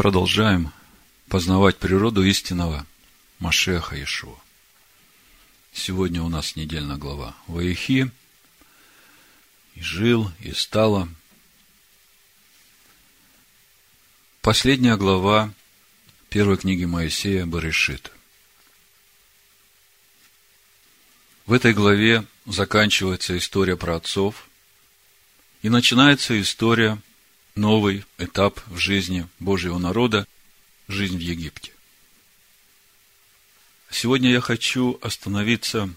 продолжаем познавать природу истинного Машеха Иешуа. Сегодня у нас недельная глава Ваихи, и жил, и стало. Последняя глава первой книги Моисея Барышит. В этой главе заканчивается история про отцов, и начинается история новый этап в жизни Божьего народа, жизнь в Египте. Сегодня я хочу остановиться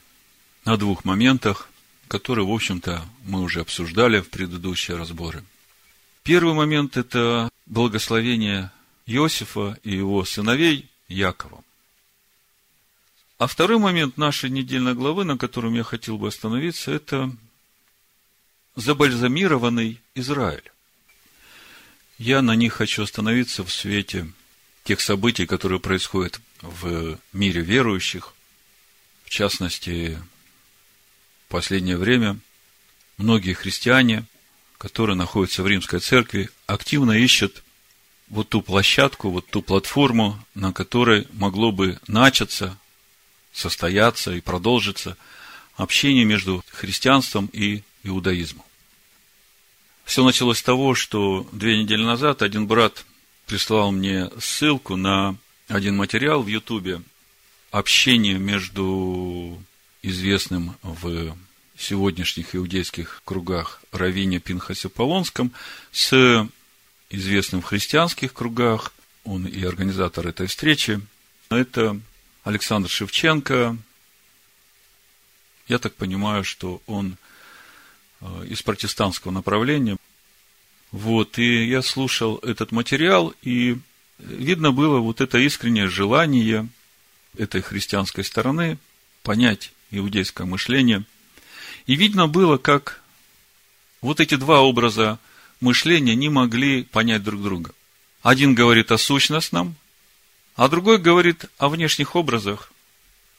на двух моментах, которые, в общем-то, мы уже обсуждали в предыдущие разборы. Первый момент – это благословение Иосифа и его сыновей Якова. А второй момент нашей недельной главы, на котором я хотел бы остановиться, это забальзамированный Израиль. Я на них хочу остановиться в свете тех событий, которые происходят в мире верующих. В частности, в последнее время многие христиане, которые находятся в римской церкви, активно ищут вот ту площадку, вот ту платформу, на которой могло бы начаться, состояться и продолжиться общение между христианством и иудаизмом. Все началось с того, что две недели назад один брат прислал мне ссылку на один материал в Ютубе общение между известным в сегодняшних иудейских кругах Равине Пинхасе Полонском с известным в христианских кругах, он и организатор этой встречи. Это Александр Шевченко. Я так понимаю, что он из протестантского направления. Вот, и я слушал этот материал, и видно было вот это искреннее желание этой христианской стороны понять иудейское мышление. И видно было, как вот эти два образа мышления не могли понять друг друга. Один говорит о сущностном, а другой говорит о внешних образах.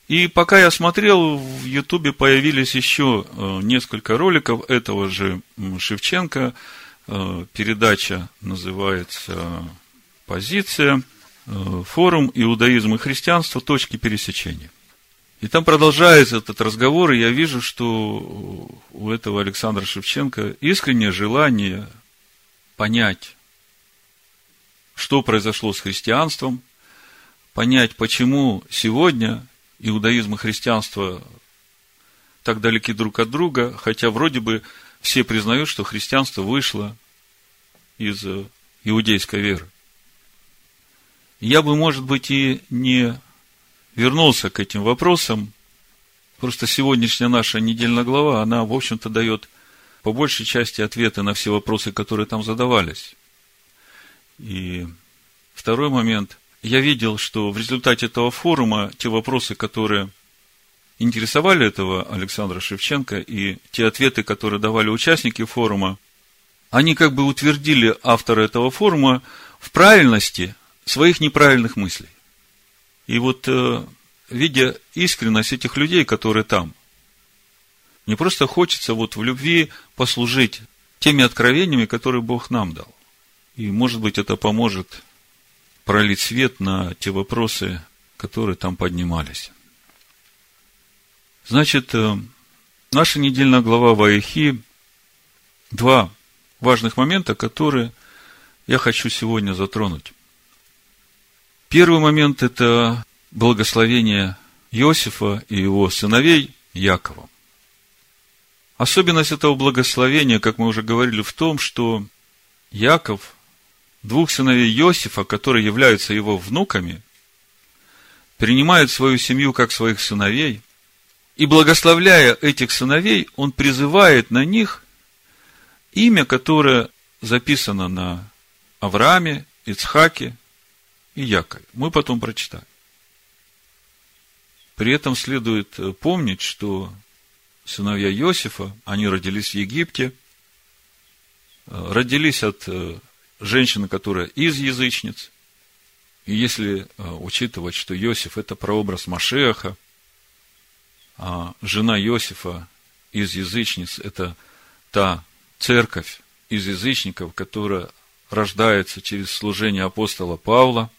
И пока я смотрел, в Ютубе появились еще э, несколько роликов этого же Шевченко. Э, передача называется «Позиция. Э, форум иудаизм и христианство. Точки пересечения». И там продолжается этот разговор, и я вижу, что у этого Александра Шевченко искреннее желание понять, что произошло с христианством, понять, почему сегодня иудаизм и христианство так далеки друг от друга, хотя вроде бы все признают, что христианство вышло из э, иудейской веры. Я бы, может быть, и не вернулся к этим вопросам. Просто сегодняшняя наша недельная глава, она, в общем-то, дает по большей части ответы на все вопросы, которые там задавались. И второй момент я видел, что в результате этого форума те вопросы, которые интересовали этого Александра Шевченко, и те ответы, которые давали участники форума, они как бы утвердили автора этого форума в правильности своих неправильных мыслей. И вот, э, видя искренность этих людей, которые там, мне просто хочется вот в любви послужить теми откровениями, которые Бог нам дал. И, может быть, это поможет пролить свет на те вопросы, которые там поднимались. Значит, э, наша недельная глава Ваихи, два важных момента, которые я хочу сегодня затронуть. Первый момент – это благословение Иосифа и его сыновей Якова. Особенность этого благословения, как мы уже говорили, в том, что Яков двух сыновей Иосифа, которые являются его внуками, принимает свою семью как своих сыновей, и благословляя этих сыновей, он призывает на них имя, которое записано на Аврааме, Ицхаке и Якове. Мы потом прочитаем. При этом следует помнить, что сыновья Иосифа, они родились в Египте, родились от женщина, которая из язычниц. И если э, учитывать, что Иосиф – это прообраз Машеха, а жена Иосифа из язычниц – это та церковь из язычников, которая рождается через служение апостола Павла,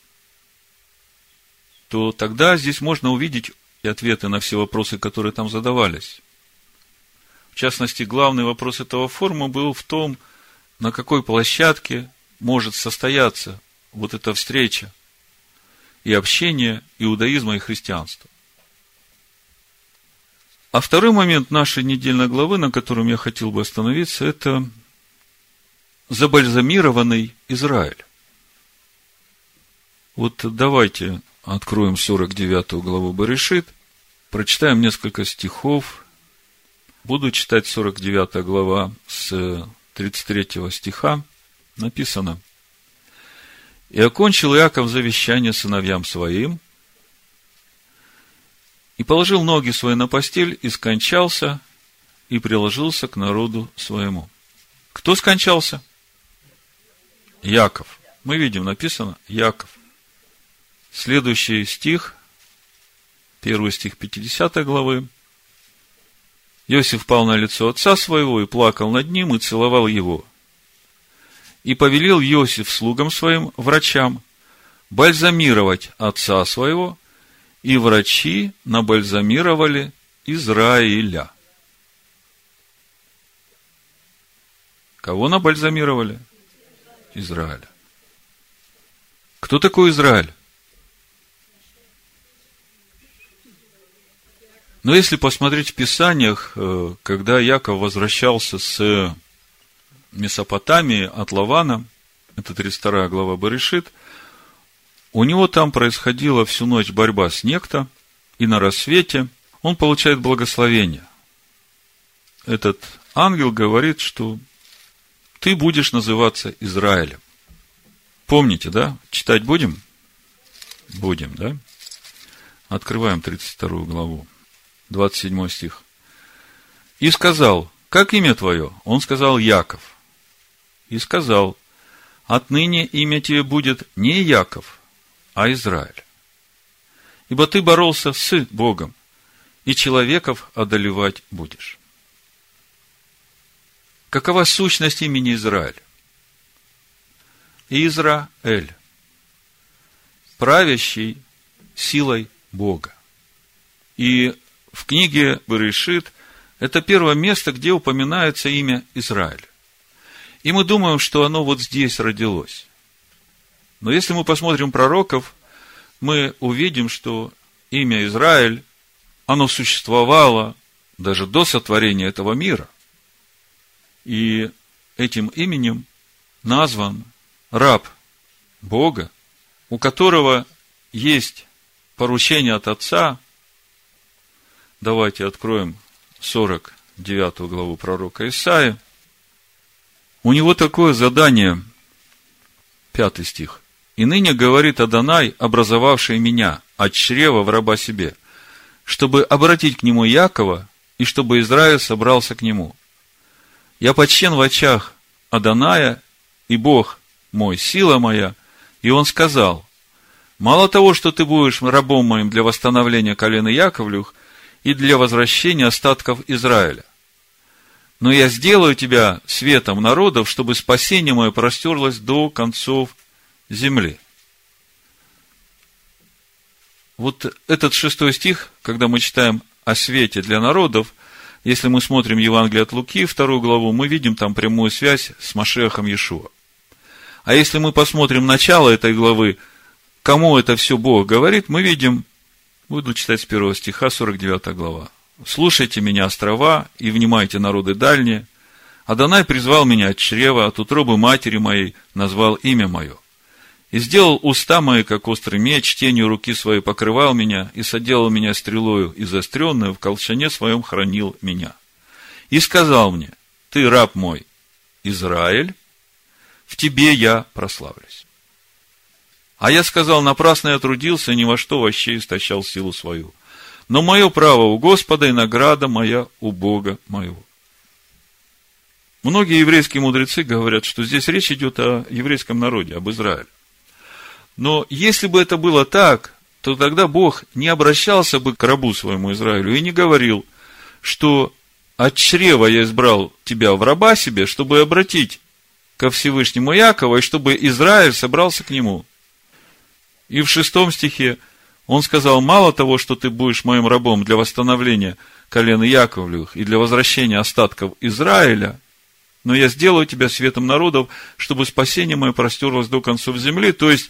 то тогда здесь можно увидеть ответы на все вопросы, которые там задавались. В частности, главный вопрос этого форума был в том, на какой площадке может состояться вот эта встреча и общение иудаизма и христианства. А второй момент нашей недельной главы, на котором я хотел бы остановиться, это забальзамированный Израиль. Вот давайте откроем 49 главу Баришит, прочитаем несколько стихов. Буду читать 49 глава с 33 стиха. Написано. «И окончил Иаков завещание сыновьям своим, и положил ноги свои на постель, и скончался, и приложился к народу своему. Кто скончался? Яков. Мы видим, написано Яков. Следующий стих, первый стих 50 главы. Иосиф пал на лицо отца своего и плакал над ним и целовал его. И повелел Иосиф слугам своим, врачам, бальзамировать отца своего и врачи набальзамировали Израиля. Кого набальзамировали? Израиля. Кто такой Израиль? Но если посмотреть в Писаниях, э, когда Яков возвращался с Месопотамии от Лавана, это 32 глава Баришит – у него там происходила всю ночь борьба с некто, и на рассвете он получает благословение. Этот ангел говорит, что ты будешь называться Израилем. Помните, да? Читать будем? Будем, да? Открываем 32 главу, 27 стих. И сказал, как имя твое? Он сказал, Яков. И сказал, отныне имя тебе будет не Яков, а Израиль. Ибо ты боролся с Богом, и человеков одолевать будешь. Какова сущность имени Израиль? Израиль, правящий силой Бога. И в книге Берешит это первое место, где упоминается имя Израиль. И мы думаем, что оно вот здесь родилось. Но если мы посмотрим пророков, мы увидим, что имя Израиль, оно существовало даже до сотворения этого мира. И этим именем назван раб Бога, у которого есть поручение от Отца. Давайте откроем 49 главу пророка Исаия. У него такое задание, пятый стих. И ныне говорит Адонай, образовавший меня от чрева в раба себе, чтобы обратить к нему Якова, и чтобы Израиль собрался к нему. Я почтен в очах Аданая, и Бог мой, сила моя, и он сказал, мало того, что ты будешь рабом моим для восстановления колена Яковлюх и для возвращения остатков Израиля, но я сделаю тебя светом народов, чтобы спасение мое простерлось до концов земли. Вот этот шестой стих, когда мы читаем о свете для народов, если мы смотрим Евангелие от Луки, вторую главу, мы видим там прямую связь с Машехом Иешуа. А если мы посмотрим начало этой главы, кому это все Бог говорит, мы видим, буду читать с первого стиха, 49 глава. «Слушайте меня, острова, и внимайте, народы дальние. Адонай призвал меня от чрева, от утробы матери моей, назвал имя мое. И сделал уста мои, как острый меч, тенью руки своей покрывал меня, и соделал меня стрелою, и заостренную в колчане своем хранил меня. И сказал мне, ты раб мой, Израиль, в тебе я прославлюсь. А я сказал, напрасно я трудился, ни во что вообще истощал силу свою. Но мое право у Господа и награда моя у Бога моего. Многие еврейские мудрецы говорят, что здесь речь идет о еврейском народе, об Израиле. Но если бы это было так, то тогда Бог не обращался бы к рабу своему Израилю и не говорил, что от чрева я избрал тебя в раба себе, чтобы обратить ко Всевышнему Якова, и чтобы Израиль собрался к нему. И в шестом стихе он сказал, мало того, что ты будешь моим рабом для восстановления колена Яковлевых и для возвращения остатков Израиля, но я сделаю тебя светом народов, чтобы спасение мое простерлось до концов земли. То есть,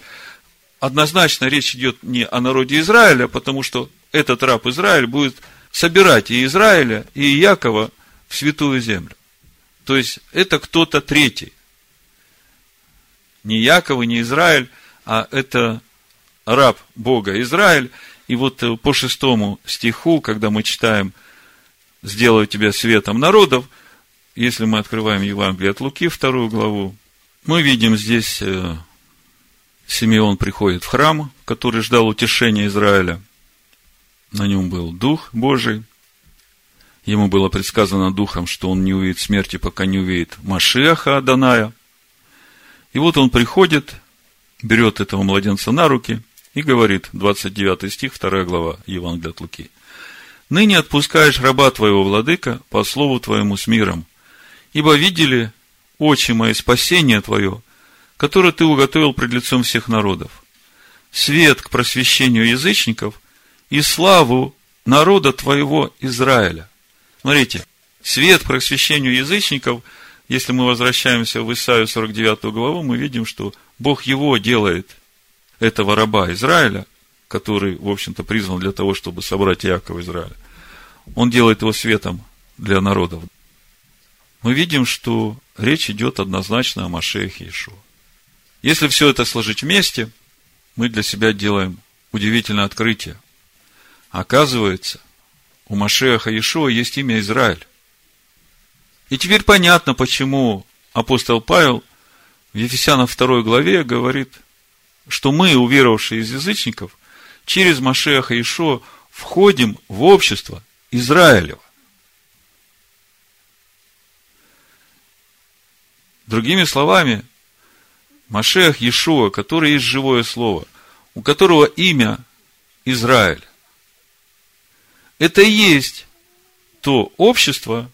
однозначно речь идет не о народе Израиля, потому что этот раб Израиль будет собирать и Израиля, и Якова в святую землю. То есть, это кто-то третий. Не Яков не Израиль, а это раб Бога Израиль. И вот э, по шестому стиху, когда мы читаем «Сделаю тебя светом народов», если мы открываем Евангелие от Луки, вторую главу, мы видим здесь э, Симеон приходит в храм, который ждал утешения Израиля. На нем был Дух Божий. Ему было предсказано Духом, что он не увидит смерти, пока не увидит Машеха Аданая. И вот он приходит, берет этого младенца на руки – и говорит, 29 стих, 2 глава Евангелия от Луки. «Ныне отпускаешь раба твоего, владыка, по слову твоему с миром, ибо видели очи мои спасение твое, которое ты уготовил пред лицом всех народов, свет к просвещению язычников и славу народа твоего Израиля». Смотрите, свет к просвещению язычников, если мы возвращаемся в Исаию 49 главу, мы видим, что Бог его делает этого раба Израиля, который, в общем-то, призван для того, чтобы собрать Иакова Израиля, он делает его светом для народов. Мы видим, что речь идет однозначно о Машехе Ишуа. Если все это сложить вместе, мы для себя делаем удивительное открытие. Оказывается, у Машеха Ишуа есть имя Израиль. И теперь понятно, почему апостол Павел в Ефесянам 2 главе говорит – что мы, уверовавшие из язычников, через Машеха Ишо входим в общество Израилева. Другими словами, Машех Иешуа, который есть живое слово, у которого имя Израиль, это и есть то общество,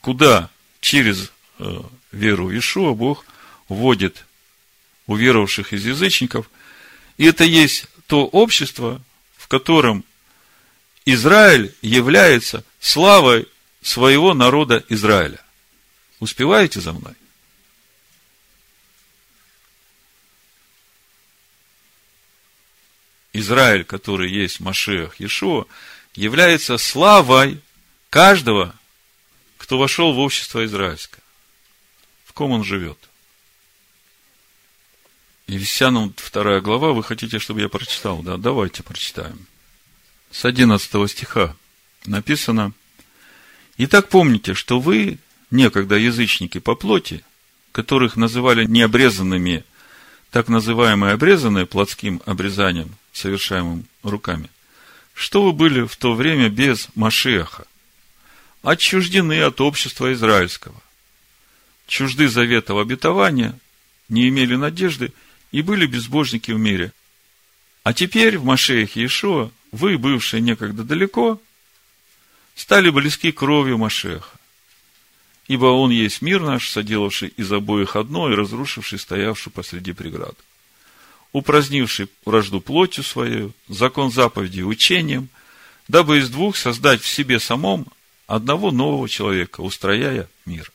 куда через э, веру Иешуа Бог вводит уверовавших из язычников, и это есть то общество, в котором Израиль является славой своего народа Израиля. Успеваете за мной? Израиль, который есть Машех Иешуа, является славой каждого, кто вошел в общество израильское. В ком он живет – Ефесянам 2 глава, вы хотите, чтобы я прочитал? Да, давайте прочитаем. С 11 стиха написано, «Итак, помните, что вы, некогда язычники по плоти, которых называли необрезанными, так называемые обрезанные плотским обрезанием, совершаемым руками, что вы были в то время без Машеха, отчуждены от общества израильского, чужды завета обетования, не имели надежды – и были безбожники в мире. А теперь в Машеях Иешуа вы, бывшие некогда далеко, стали близки кровью Машеха. Ибо он есть мир наш, соделавший из обоих одно и разрушивший стоявшую посреди преград. Упразднивший вражду плотью своей, закон заповеди учением, дабы из двух создать в себе самом одного нового человека, устрояя мир.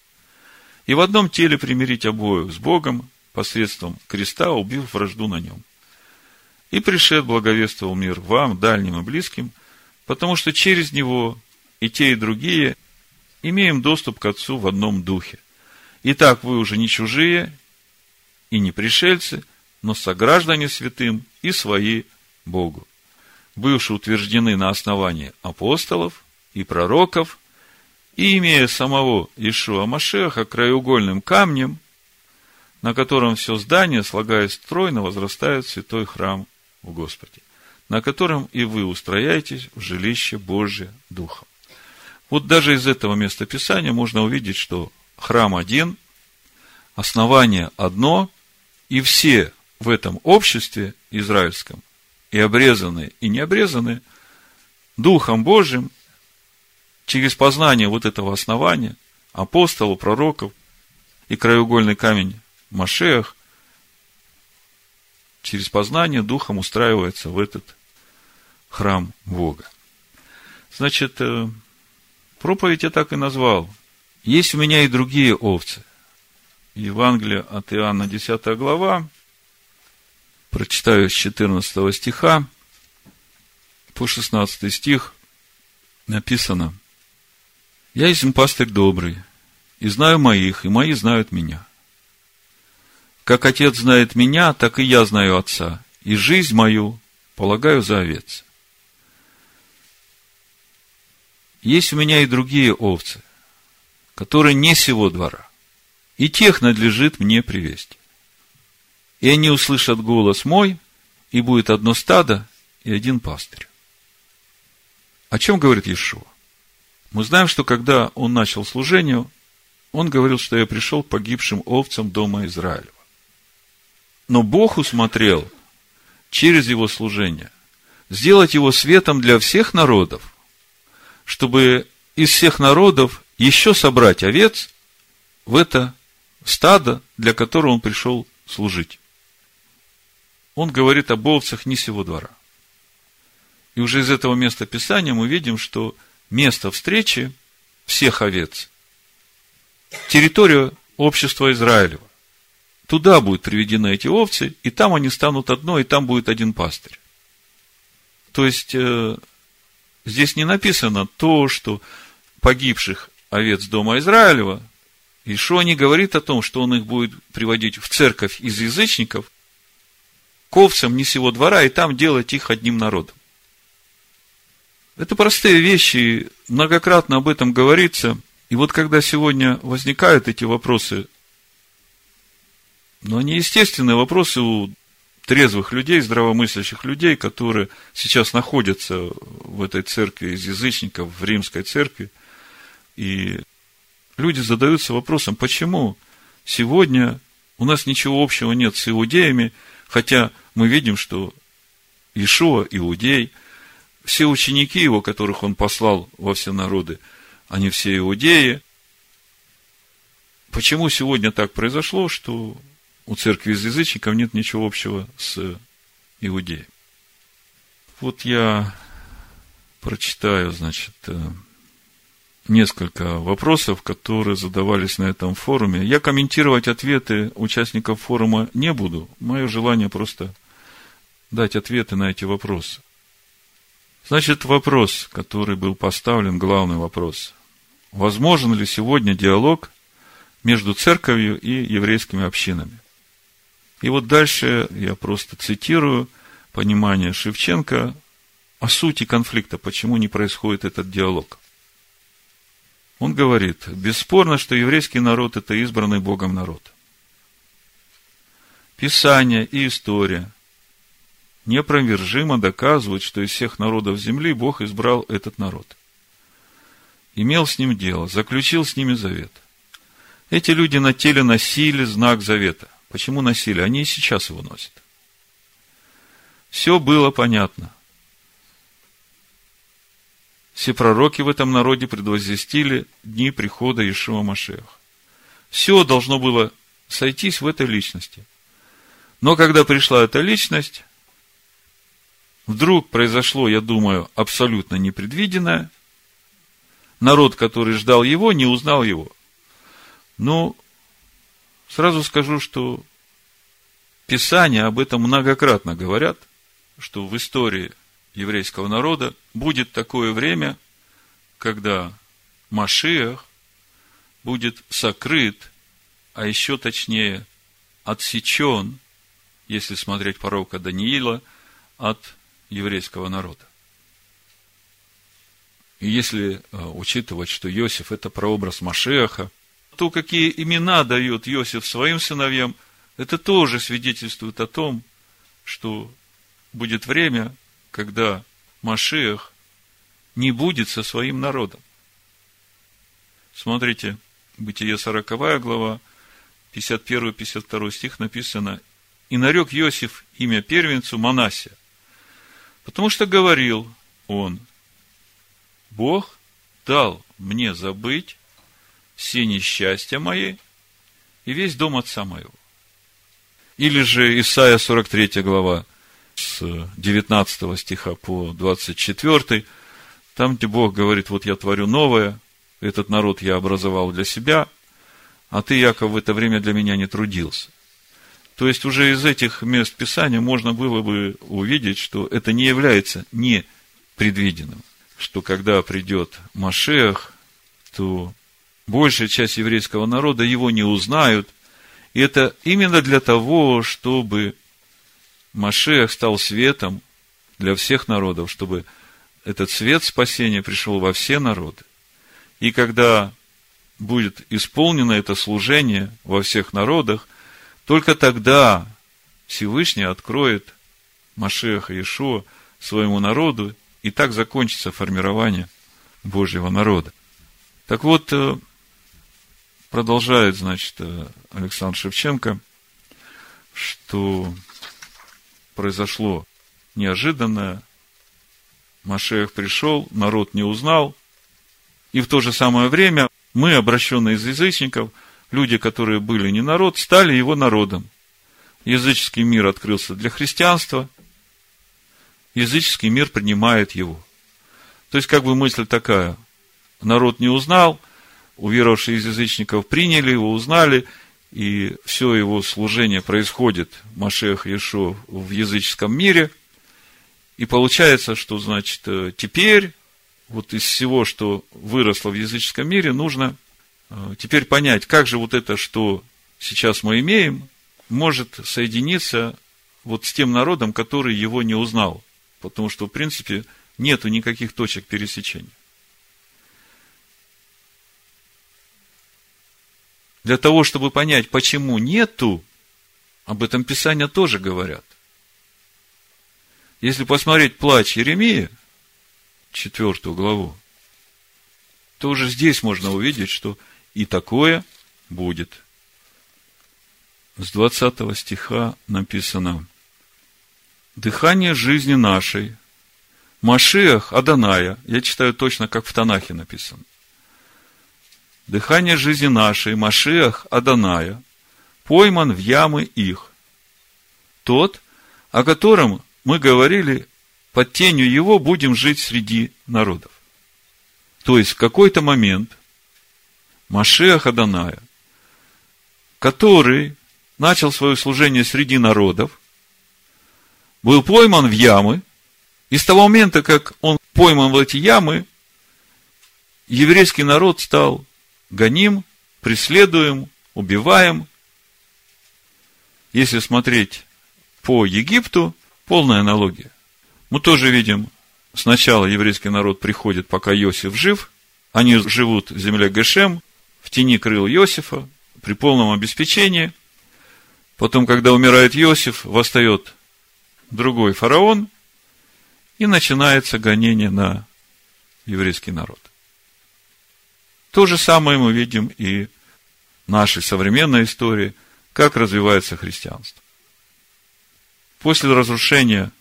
И в одном теле примирить обоих с Богом, посредством креста, убив вражду на нем. И пришед благовествовал мир вам, дальним и близким, потому что через него и те, и другие имеем доступ к Отцу в одном духе. Итак, вы уже не чужие и не пришельцы, но сограждане святым и свои Богу, бывшие утверждены на основании апостолов и пророков, и имея самого Ишуа Машеха краеугольным камнем – на котором все здание, слагаясь стройно, возрастает святой храм в Господе, на котором и вы устрояетесь в жилище Божье Духом. Вот даже из этого места Писания можно увидеть, что храм один, основание одно, и все в этом обществе израильском, и обрезанные, и не обрезанные, Духом Божьим, через познание вот этого основания, апостолов, пророков и краеугольный камень Машех через познание Духом устраивается в этот храм Бога. Значит, э, проповедь я так и назвал. Есть у меня и другие овцы. Евангелие от Иоанна, 10 глава, прочитаю с 14 стиха по 16 стих, написано, «Я есть пастырь добрый, и знаю моих, и мои знают меня. Как отец знает меня, так и я знаю отца, и жизнь мою полагаю за овец. Есть у меня и другие овцы, которые не сего двора, и тех надлежит мне привести. И они услышат голос мой, и будет одно стадо и один пастырь. О чем говорит Иешуа? Мы знаем, что когда он начал служение, он говорил, что я пришел к погибшим овцам дома Израилева. Но Бог усмотрел через его служение сделать его светом для всех народов, чтобы из всех народов еще собрать овец в это стадо, для которого он пришел служить. Он говорит об овцах не сего двора. И уже из этого места Писания мы видим, что место встречи всех овец – территория общества Израилева. Туда будут приведены эти овцы, и там они станут одно, и там будет один пастырь. То есть, э, Здесь не написано то, что погибших овец дома Израилева, и что не говорит о том, что он их будет приводить в церковь из язычников, к овцам не сего двора, и там делать их одним народом. Это простые вещи, многократно об этом говорится. И вот когда сегодня возникают эти вопросы, но они естественные вопросы у трезвых людей, здравомыслящих людей, которые сейчас находятся в этой церкви из язычников, в римской церкви. И люди задаются вопросом, почему сегодня у нас ничего общего нет с иудеями, хотя мы видим, что Ишуа иудей, все ученики его, которых он послал во все народы, они все иудеи. Почему сегодня так произошло, что у церкви из язычников нет ничего общего с иудеем. Вот я прочитаю, значит, э, несколько вопросов, которые задавались на этом форуме. Я комментировать ответы участников форума не буду. Мое желание просто дать ответы на эти вопросы. Значит, вопрос, который был поставлен, главный вопрос. Возможен ли сегодня диалог между церковью и еврейскими общинами? И вот дальше я просто цитирую понимание Шевченко о сути конфликта, почему не происходит этот диалог. Он говорит, бесспорно, что еврейский народ – это избранный Богом народ. Писание и история непровержимо доказывают, что из всех народов земли Бог избрал этот народ. Имел с ним дело, заключил с ними завет. Эти люди на теле носили знак завета – Почему носили? Они и сейчас его носят. Все было понятно. Все пророки в этом народе предвозвестили дни прихода Ишуа Машеха. Все должно было сойтись в этой личности. Но когда пришла эта личность, вдруг произошло, я думаю, абсолютно непредвиденное. Народ, который ждал его, не узнал его. Ну, Сразу скажу, что Писания об этом многократно говорят, что в истории еврейского народа будет такое время, когда Машиах будет сокрыт, а еще точнее отсечен, если смотреть пророка Даниила, от еврейского народа. И если э, учитывать, что Иосиф – это прообраз Машеха, то, какие имена дает Иосиф своим сыновьям, это тоже свидетельствует о том, что будет время, когда Машиах не будет со своим народом. Смотрите, Бытие 40 глава, 51-52 стих написано, «И нарек Иосиф имя первенцу Манасия, потому что говорил он, Бог дал мне забыть все несчастья мои и весь дом отца моего. Или же Исайя 43 глава с 19 стиха по 24, там, где Бог говорит, вот я творю новое, этот народ я образовал для себя, а ты, Яков, в это время для меня не трудился. То есть уже из этих мест Писания можно было бы увидеть, что это не является непредвиденным, что когда придет Машех, то большая часть еврейского народа его не узнают. И это именно для того, чтобы Машех стал светом для всех народов, чтобы этот свет спасения пришел во все народы. И когда будет исполнено это служение во всех народах, только тогда Всевышний откроет Машеха Иешуа своему народу, и так закончится формирование Божьего народа. Так вот, э, продолжает, значит, э, Александр Шевченко, что произошло неожиданное. Машех пришел, народ не узнал. И в то же самое время мы, обращенные из язычников, люди, которые были не народ, стали его народом. Языческий мир открылся для христианства. Языческий мир принимает его. То есть, как бы мысль такая. Народ не узнал – уверовавшие из язычников приняли его, узнали, и все его служение происходит, Машех Иешуа, в языческом мире. И получается, что, значит, э, теперь, вот из всего, что выросло в языческом мире, нужно э, теперь понять, как же вот это, что сейчас мы имеем, может соединиться вот с тем народом, который его не узнал. Потому что, в принципе, нету никаких точек пересечения. Для того, чтобы понять, почему нету, об этом Писания тоже говорят. Если посмотреть плач Еремии, четвертую главу, то уже здесь можно увидеть, что и такое будет. С 20 стиха написано, «Дыхание жизни нашей, Машиах Аданая, я читаю точно, как в Танахе написано, дыхание жизни нашей, Машиах Аданая, пойман в ямы их. Тот, о котором мы говорили, под тенью его будем жить среди народов. То есть, в какой-то момент Машиах Аданая, который начал свое служение среди народов, был пойман в ямы, и с того момента, как он пойман в эти ямы, еврейский народ стал гоним, преследуем, убиваем. Если смотреть по Египту, полная аналогия. Мы тоже видим, сначала еврейский народ приходит, пока Иосиф жив, они живут в земле Гешем, в тени крыл Иосифа, при полном обеспечении. Потом, когда умирает Иосиф, восстает другой фараон, и начинается гонение на еврейский народ. То же самое мы видим и в нашей современной истории, как развивается христианство. После разрушения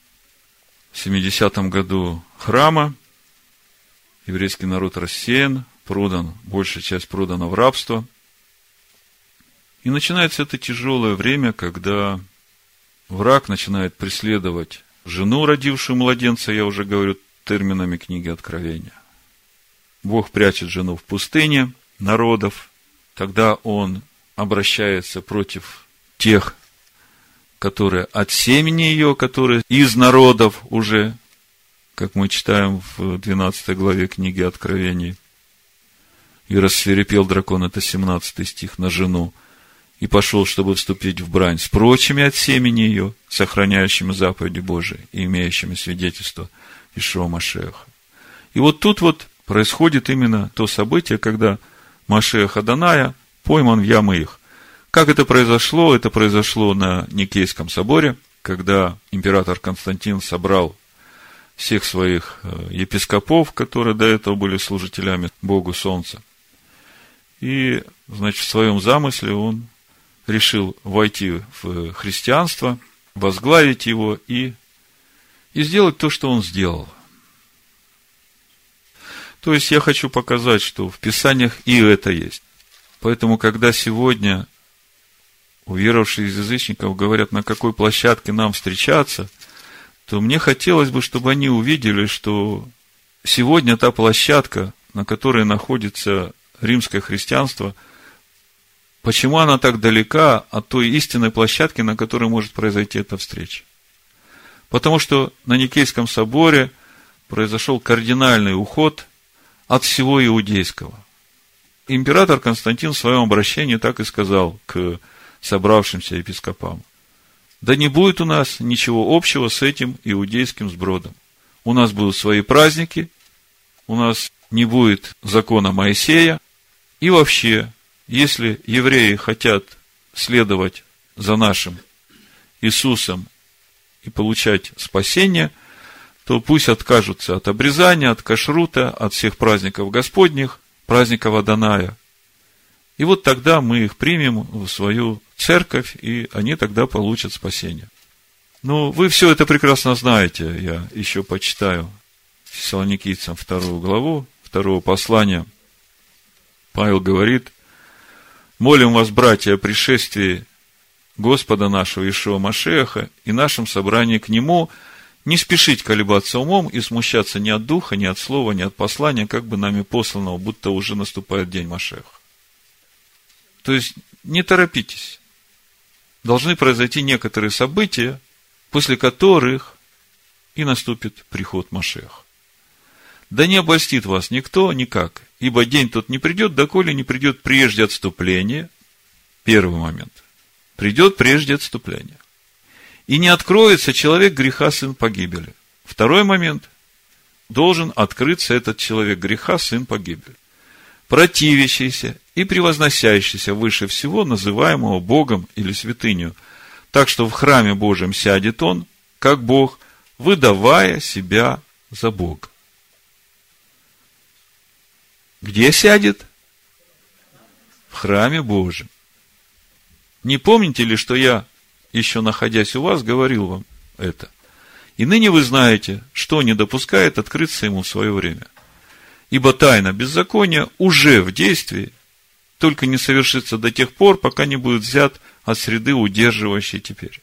в 70-м году храма еврейский народ рассеян, продан, большая часть продана в рабство. И начинается это тяжелое время, когда враг начинает преследовать жену, родившую младенца, я уже говорю терминами книги Откровения. Бог прячет жену в пустыне народов, тогда он обращается против тех, которые от семени ее, которые из народов уже, как мы читаем в 12 главе книги Откровений. И рассверепел дракон, это 17 стих, на жену, и пошел, чтобы вступить в брань с прочими от семени ее, сохраняющими заповеди Божии и имеющими свидетельство Ишуа Машеха. И вот тут вот происходит именно то событие, когда Машех Аданая пойман в ямы их. Как это произошло? Это произошло на Никейском соборе, когда император Константин собрал всех своих э, епископов, которые до этого были служителями Богу Солнца. И, значит, в своем замысле он решил войти в христианство, возглавить его и, и сделать то, что он сделал – то есть я хочу показать, что в Писаниях и это есть. Поэтому, когда сегодня уверовавшие из язычников говорят, на какой площадке нам встречаться, то мне хотелось бы, чтобы они увидели, что сегодня та площадка, на которой находится римское христианство, почему она так далека от той истинной площадки, на которой может произойти эта встреча? Потому что на Никейском соборе произошел кардинальный уход от всего иудейского. Император Константин в своем обращении так и сказал к собравшимся епископам. Да не будет у нас ничего общего с этим иудейским сбродом. У нас будут свои праздники, у нас не будет закона Моисея. И вообще, если евреи хотят следовать за нашим Иисусом и получать спасение, то пусть откажутся от обрезания, от кашрута, от всех праздников Господних, праздника Водоная. И вот тогда мы их примем в свою церковь, и они тогда получат спасение. Ну, вы все это прекрасно знаете. Я еще почитаю Фессалоникийцам вторую главу, второго послания. Павел говорит, молим вас, братья, о пришествии Господа нашего Ишуа Машеха и нашем собрании к Нему, не спешить колебаться умом и смущаться ни от духа, ни от слова, ни от послания, как бы нами посланного, будто уже наступает день Машеха. То есть, не торопитесь должны произойти некоторые события, после которых и наступит приход Машех. Да не обольстит вас никто никак, ибо день тот не придет, доколе не придет прежде отступления. Первый момент. Придет прежде отступления. И не откроется человек греха, сын погибели. Второй момент. Должен открыться этот человек греха, сын погибели. Противящийся и превозносящийся выше всего, называемого Богом или святынью. Так что в храме Божьем сядет он, как Бог, выдавая себя за Бога. Где сядет? В храме Божьем. Не помните ли, что я, еще находясь у вас, говорил вам это? И ныне вы знаете, что не допускает открыться ему в свое время. Ибо тайна беззакония уже в действии, только не совершится до тех пор, пока не будет взят от среды, удерживающей теперь.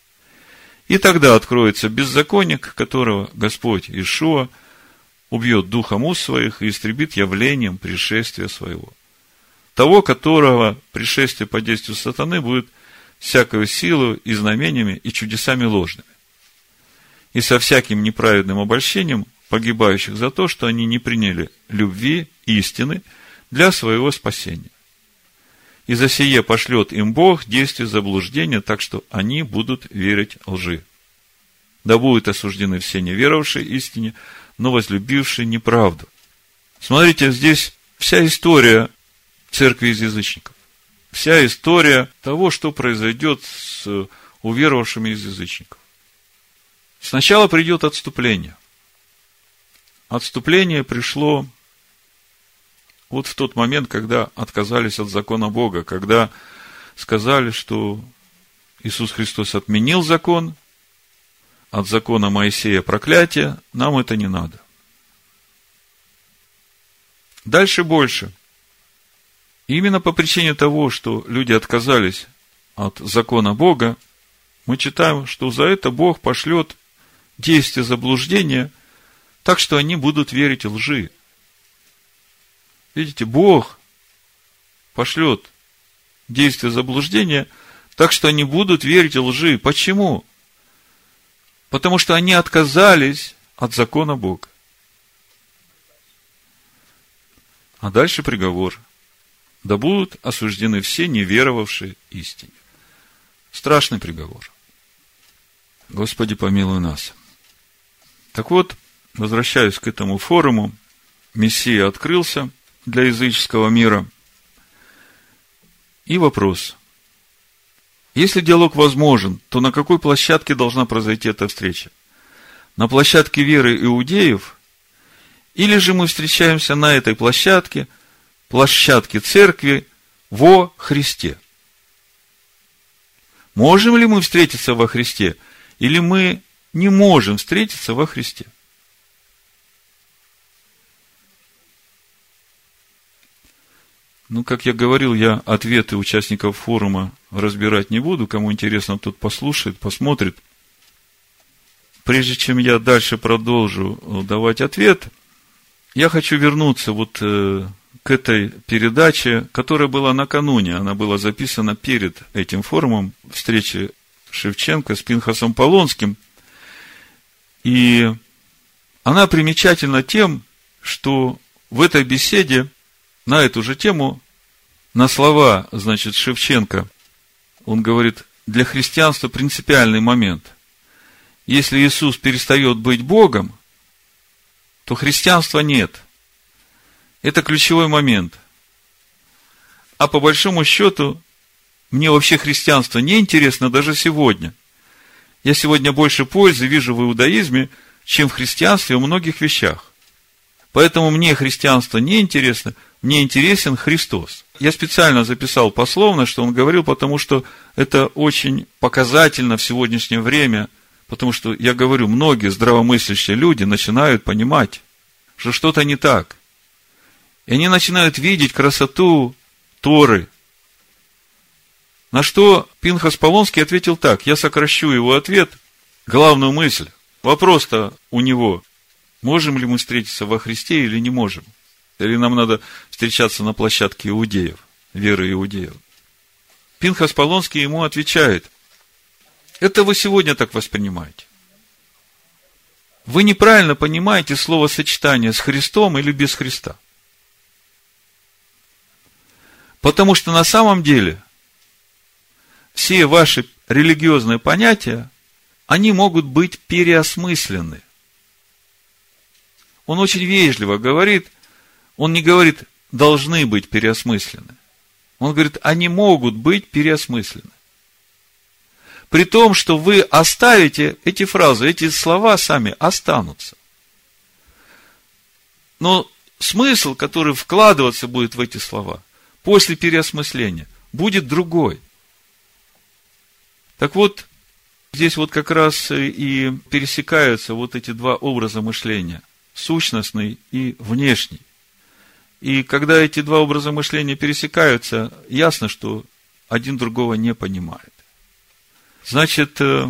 И тогда откроется беззаконник, которого Господь Ишуа убьет духом уст своих и истребит явлением пришествия своего. Того, которого пришествие по действию сатаны будет всякою силой и знамениями и чудесами ложными. И со всяким неправедным обольщением погибающих за то, что они не приняли любви, истины для своего спасения и за сие пошлет им Бог действие заблуждения, так что они будут верить лжи. Да будут осуждены все неверовавшие истине, но возлюбившие неправду. Смотрите, здесь вся история церкви из язычников. Вся история того, что произойдет с уверовавшими из язычников. Сначала придет отступление. Отступление пришло вот в тот момент, когда отказались от закона Бога, когда сказали, что Иисус Христос отменил закон, от закона Моисея проклятие, нам это не надо. Дальше больше. Именно по причине того, что люди отказались от закона Бога, мы читаем, что за это Бог пошлет действие заблуждения, так что они будут верить лжи. Видите, Бог пошлет действие заблуждения, так что они будут верить лжи. Почему? Потому что они отказались от закона Бога. А дальше приговор. Да будут осуждены все неверовавшие истине. Страшный приговор. Господи, помилуй нас. Так вот, возвращаюсь к этому форуму. Мессия открылся для языческого мира. И вопрос. Если диалог возможен, то на какой площадке должна произойти эта встреча? На площадке веры иудеев? Или же мы встречаемся на этой площадке, площадке церкви во Христе? Можем ли мы встретиться во Христе? Или мы не можем встретиться во Христе? Ну, как я говорил, я ответы участников форума разбирать не буду. Кому интересно, тот послушает, посмотрит. Прежде чем я дальше продолжу э, давать ответ, я хочу вернуться вот э, к этой передаче, которая была накануне. Она была записана перед этим форумом встречи Шевченко с Пинхасом Полонским. И она примечательна тем, что в этой беседе на эту же тему, на слова, значит, Шевченко, он говорит, для христианства принципиальный момент. Если Иисус перестает быть Богом, то христианства нет. Это ключевой момент. А по большому счету, мне вообще христианство не интересно даже сегодня. Я сегодня больше пользы вижу в иудаизме, чем в христианстве в многих вещах. Поэтому мне христианство не интересно – мне интересен Христос. Я специально записал пословно, что он говорил, потому что это очень показательно в сегодняшнее время, потому что, я говорю, многие здравомыслящие люди начинают понимать, что что-то не так. И они начинают видеть красоту Торы. На что Пинхас Полонский ответил так, я сокращу его ответ, главную мысль. Вопрос-то у него, можем ли мы встретиться во Христе или не можем. Или нам надо встречаться на площадке иудеев, веры иудеев? Пинхас Полонский ему отвечает, это вы сегодня так воспринимаете. Вы неправильно понимаете словосочетание с Христом или без Христа. Потому что на самом деле все ваши религиозные понятия, они могут быть переосмыслены. Он очень вежливо говорит, он не говорит, должны быть переосмыслены. Он говорит, они могут быть переосмыслены. При том, что вы оставите эти фразы, эти слова сами останутся. Но смысл, который вкладываться будет в эти слова, после переосмысления, будет другой. Так вот, здесь вот как раз и пересекаются вот эти два образа мышления, сущностный и внешний. И когда эти два образа мышления пересекаются, ясно, что один другого не понимает. Значит, э,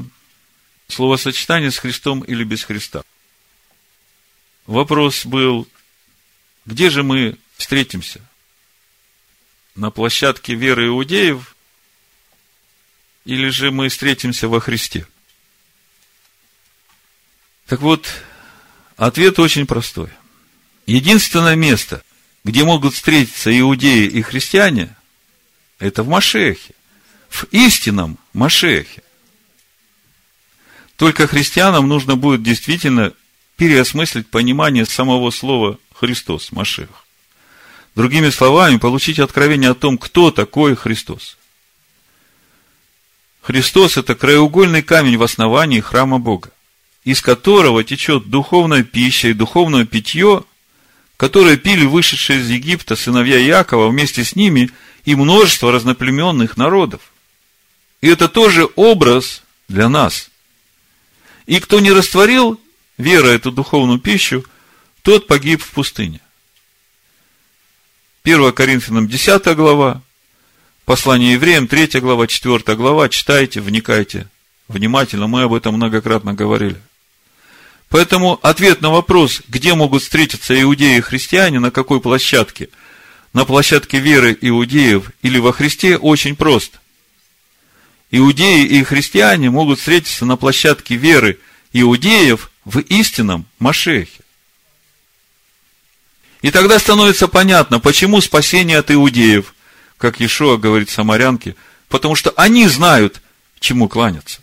словосочетание с Христом или без Христа. Вопрос был, где же мы встретимся? На площадке веры иудеев или же мы встретимся во Христе? Так вот, ответ очень простой. Единственное место, где могут встретиться иудеи и христиане, это в Машехе, в истинном Машехе. Только христианам нужно будет действительно переосмыслить понимание самого слова Христос, Машех. Другими словами, получить откровение о том, кто такой Христос. Христос – это краеугольный камень в основании храма Бога, из которого течет духовная пища и духовное питье – которые пили вышедшие из Египта сыновья Якова вместе с ними и множество разноплеменных народов. И это тоже образ для нас. И кто не растворил вера эту духовную пищу, тот погиб в пустыне. 1 Коринфянам 10 глава, послание евреям 3 глава, 4 глава, читайте, вникайте внимательно, мы об этом многократно говорили. Поэтому ответ на вопрос, где могут встретиться иудеи и христиане, на какой площадке, на площадке веры иудеев или во Христе, очень прост. Иудеи и христиане могут встретиться на площадке веры иудеев в истинном Машехе. И тогда становится понятно, почему спасение от иудеев, как Иешуа говорит самарянке, потому что они знают, чему кланяться.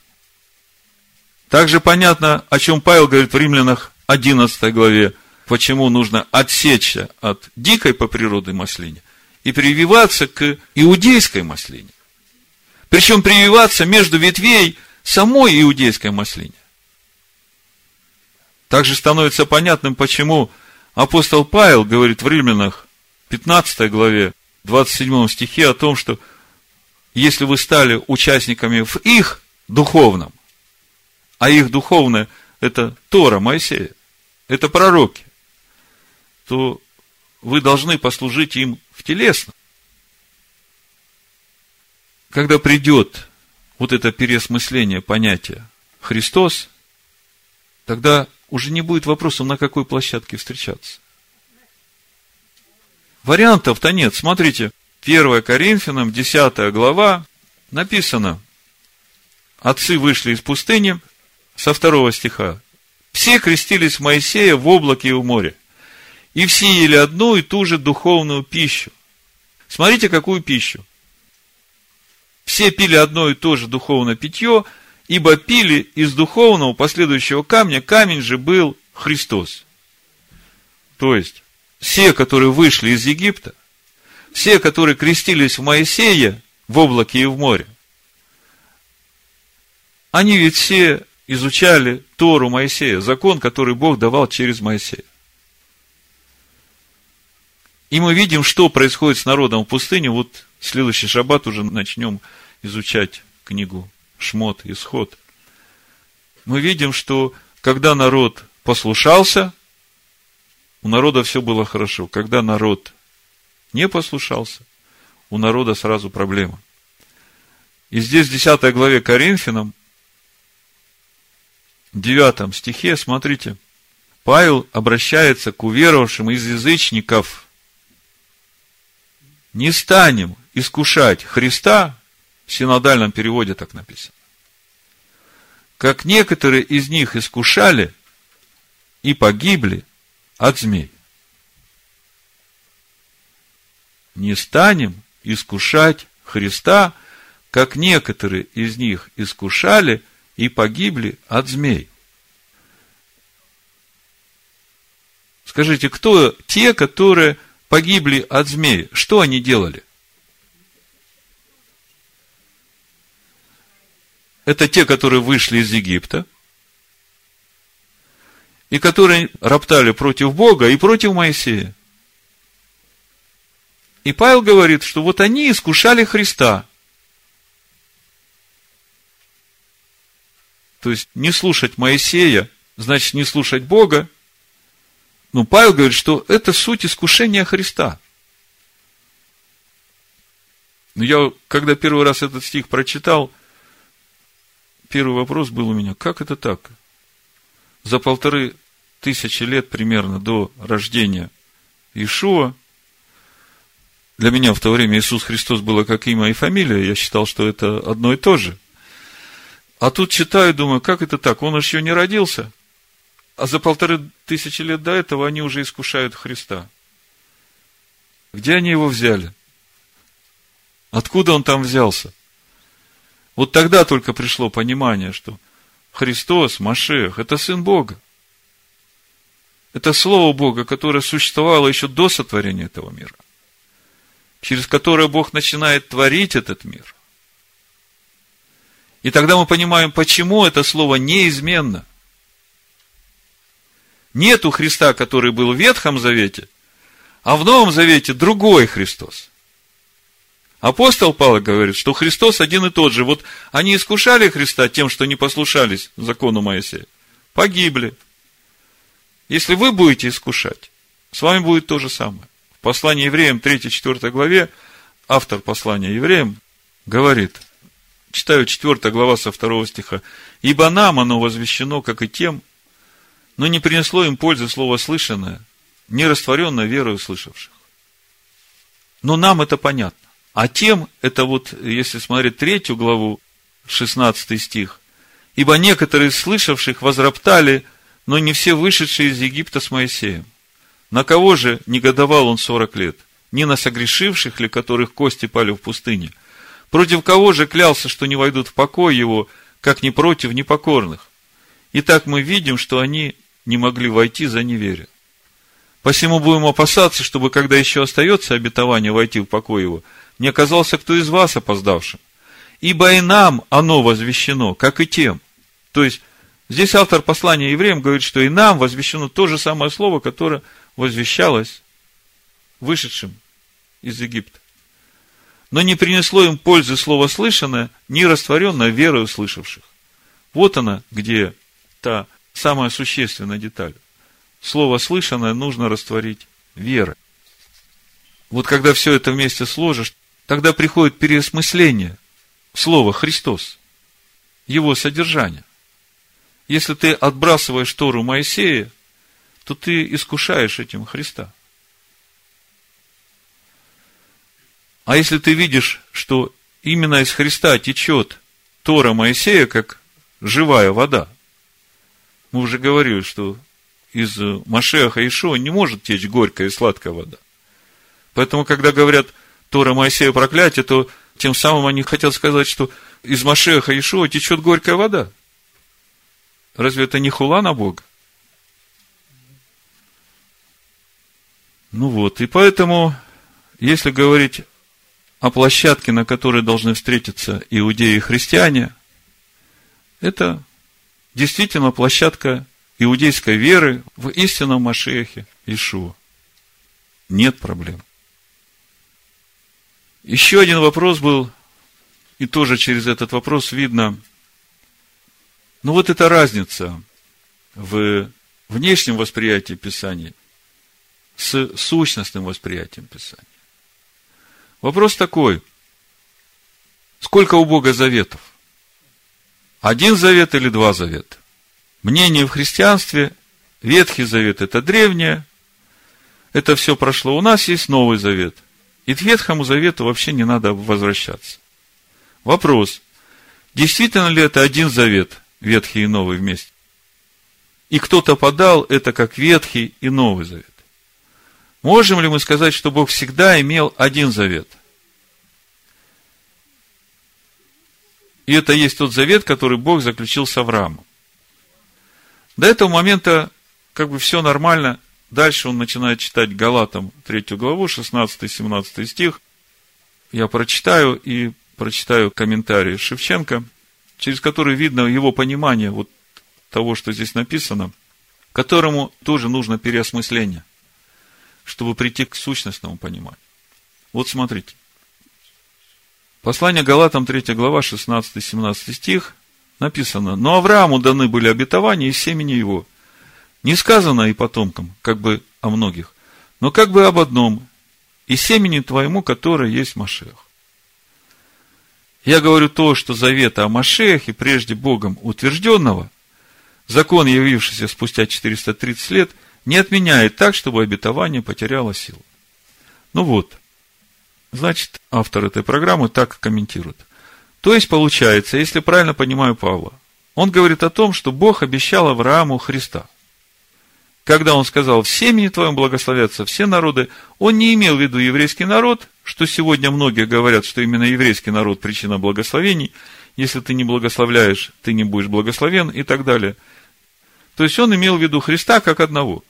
Также понятно, о чем Павел говорит в Римлянах 11 главе, почему нужно отсечься от дикой по природе маслине и прививаться к иудейской маслине. Причем прививаться между ветвей самой иудейской маслине. Также становится понятным, почему апостол Павел говорит в Римлянах 15 главе, 27 стихе о том, что если вы стали участниками в их духовном, а их духовное – это Тора Моисея, это пророки, то вы должны послужить им в телесном. когда придет вот это переосмысление понятия Христос, тогда уже не будет вопроса, на какой площадке встречаться. Вариантов-то нет. Смотрите, 1 Коринфянам, 10 глава, написано, отцы вышли из пустыни, со второго стиха. Все крестились в Моисея в облаке и в море. И все ели одну и ту же духовную пищу. Смотрите, какую пищу. Все пили одно и то же духовное питье, ибо пили из духовного последующего камня, камень же был Христос. То есть, все, которые вышли из Египта, все, которые крестились в Моисея в облаке и в море, они ведь все изучали Тору Моисея, закон, который Бог давал через Моисея. И мы видим, что происходит с народом в пустыне. Вот следующий шаббат уже начнем изучать книгу Шмот, Исход. Мы видим, что когда народ послушался, у народа все было хорошо. Когда народ не послушался, у народа сразу проблема. И здесь в 10 главе Коринфянам 9 стихе, смотрите, Павел обращается к уверовавшим из язычников. Не станем искушать Христа, в синодальном переводе так написано, как некоторые из них искушали и погибли от змей. Не станем искушать Христа, как некоторые из них искушали – и погибли от змей. Скажите, кто те, которые погибли от змей? Что они делали? Это те, которые вышли из Египта, и которые роптали против Бога и против Моисея. И Павел говорит, что вот они искушали Христа – То есть, не слушать Моисея, значит, не слушать Бога. Но Павел говорит, что это суть искушения Христа. Но я, когда первый раз этот стих прочитал, первый вопрос был у меня, как это так? За полторы тысячи лет примерно до рождения Ишуа, для меня в то время Иисус Христос было как имя и фамилия, я считал, что это одно и то же. А тут читаю, думаю, как это так? Он еще не родился. А за полторы тысячи лет до этого они уже искушают Христа. Где они его взяли? Откуда он там взялся? Вот тогда только пришло понимание, что Христос, Машех, это Сын Бога. Это Слово Бога, которое существовало еще до сотворения этого мира. Через которое Бог начинает творить этот мир. И тогда мы понимаем, почему это слово неизменно. Нету Христа, который был в Ветхом Завете, а в Новом Завете другой Христос. Апостол Павел говорит, что Христос один и тот же. Вот они искушали Христа тем, что не послушались закону Моисея. Погибли. Если вы будете искушать, с вами будет то же самое. В послании евреям 3-4 главе автор послания евреям говорит – Читаю 4 глава со 2 стиха. «Ибо нам оно возвещено, как и тем, но не принесло им пользы слово слышанное, не растворенное верою слышавших». Но нам это понятно. А тем, это вот, если смотреть третью главу, 16 стих, «Ибо некоторые из слышавших возроптали, но не все вышедшие из Египта с Моисеем. На кого же негодовал он сорок лет? Не на согрешивших ли, которых кости пали в пустыне – Против кого же клялся, что не войдут в покой его, как не против непокорных? Итак, мы видим, что они не могли войти за неверие. Посему будем опасаться, чтобы, когда еще остается обетование войти в покой его, не оказался кто из вас опоздавшим. Ибо и нам оно возвещено, как и тем. То есть, здесь автор послания евреям говорит, что и нам возвещено то же самое слово, которое возвещалось вышедшим из Египта но не принесло им пользы слово слышанное, не растворенное верою слышавших. Вот она, где та самая существенная деталь. Слово слышанное нужно растворить верой. Вот когда все это вместе сложишь, тогда приходит переосмысление слово Христос, его содержание. Если ты отбрасываешь Тору Моисея, то ты искушаешь этим Христа. А если ты видишь, что именно из Христа течет Тора Моисея, как живая вода, мы уже говорили, что из Машеха Ишуа не может течь горькая и сладкая вода. Поэтому, когда говорят Тора Моисея проклятие, то тем самым они хотят сказать, что из Машеха Ишуа течет горькая вода. Разве это не хула на Бога? Ну вот, и поэтому, если говорить о площадке, на которой должны встретиться иудеи и христиане, это действительно площадка иудейской веры в истинном Машехе Ишуа. Нет проблем. Еще один вопрос был, и тоже через этот вопрос видно, ну вот эта разница в внешнем восприятии Писания с сущностным восприятием Писания. Вопрос такой, сколько у Бога заветов? Один завет или два завета? Мнение в христианстве, Ветхий Завет – это древнее, это все прошло. У нас есть Новый Завет. И к Ветхому Завету вообще не надо возвращаться. Вопрос, действительно ли это один завет, Ветхий и Новый вместе? И кто-то подал это как Ветхий и Новый Завет. Можем ли мы сказать, что Бог всегда имел один завет? И это есть тот завет, который Бог заключил с Авраамом. До этого момента как бы все нормально. Дальше он начинает читать Галатам 3 главу, 16-17 стих. Я прочитаю и прочитаю комментарий Шевченко, через который видно его понимание вот того, что здесь написано, которому тоже нужно переосмысление, чтобы прийти к сущностному пониманию. Вот смотрите. Послание Галатам 3 глава, 16-17 стих написано, но Аврааму даны были обетования из семени его. Не сказано и потомкам, как бы о многих, но как бы об одном, и семени твоему, которое есть Машех. Я говорю то, что завета о Машехе, прежде Богом утвержденного, закон, явившийся спустя 430 лет, не отменяет так, чтобы обетование потеряло силу. Ну вот, значит, автор этой программы так комментирует. То есть, получается, если правильно понимаю Павла, он говорит о том, что Бог обещал Аврааму Христа. Когда он сказал, в семени твоем благословятся все народы, он не имел в виду еврейский народ, что сегодня многие говорят, что именно еврейский народ причина благословений, если ты не благословляешь, ты не будешь благословен и так далее. То есть он имел в виду Христа как одного.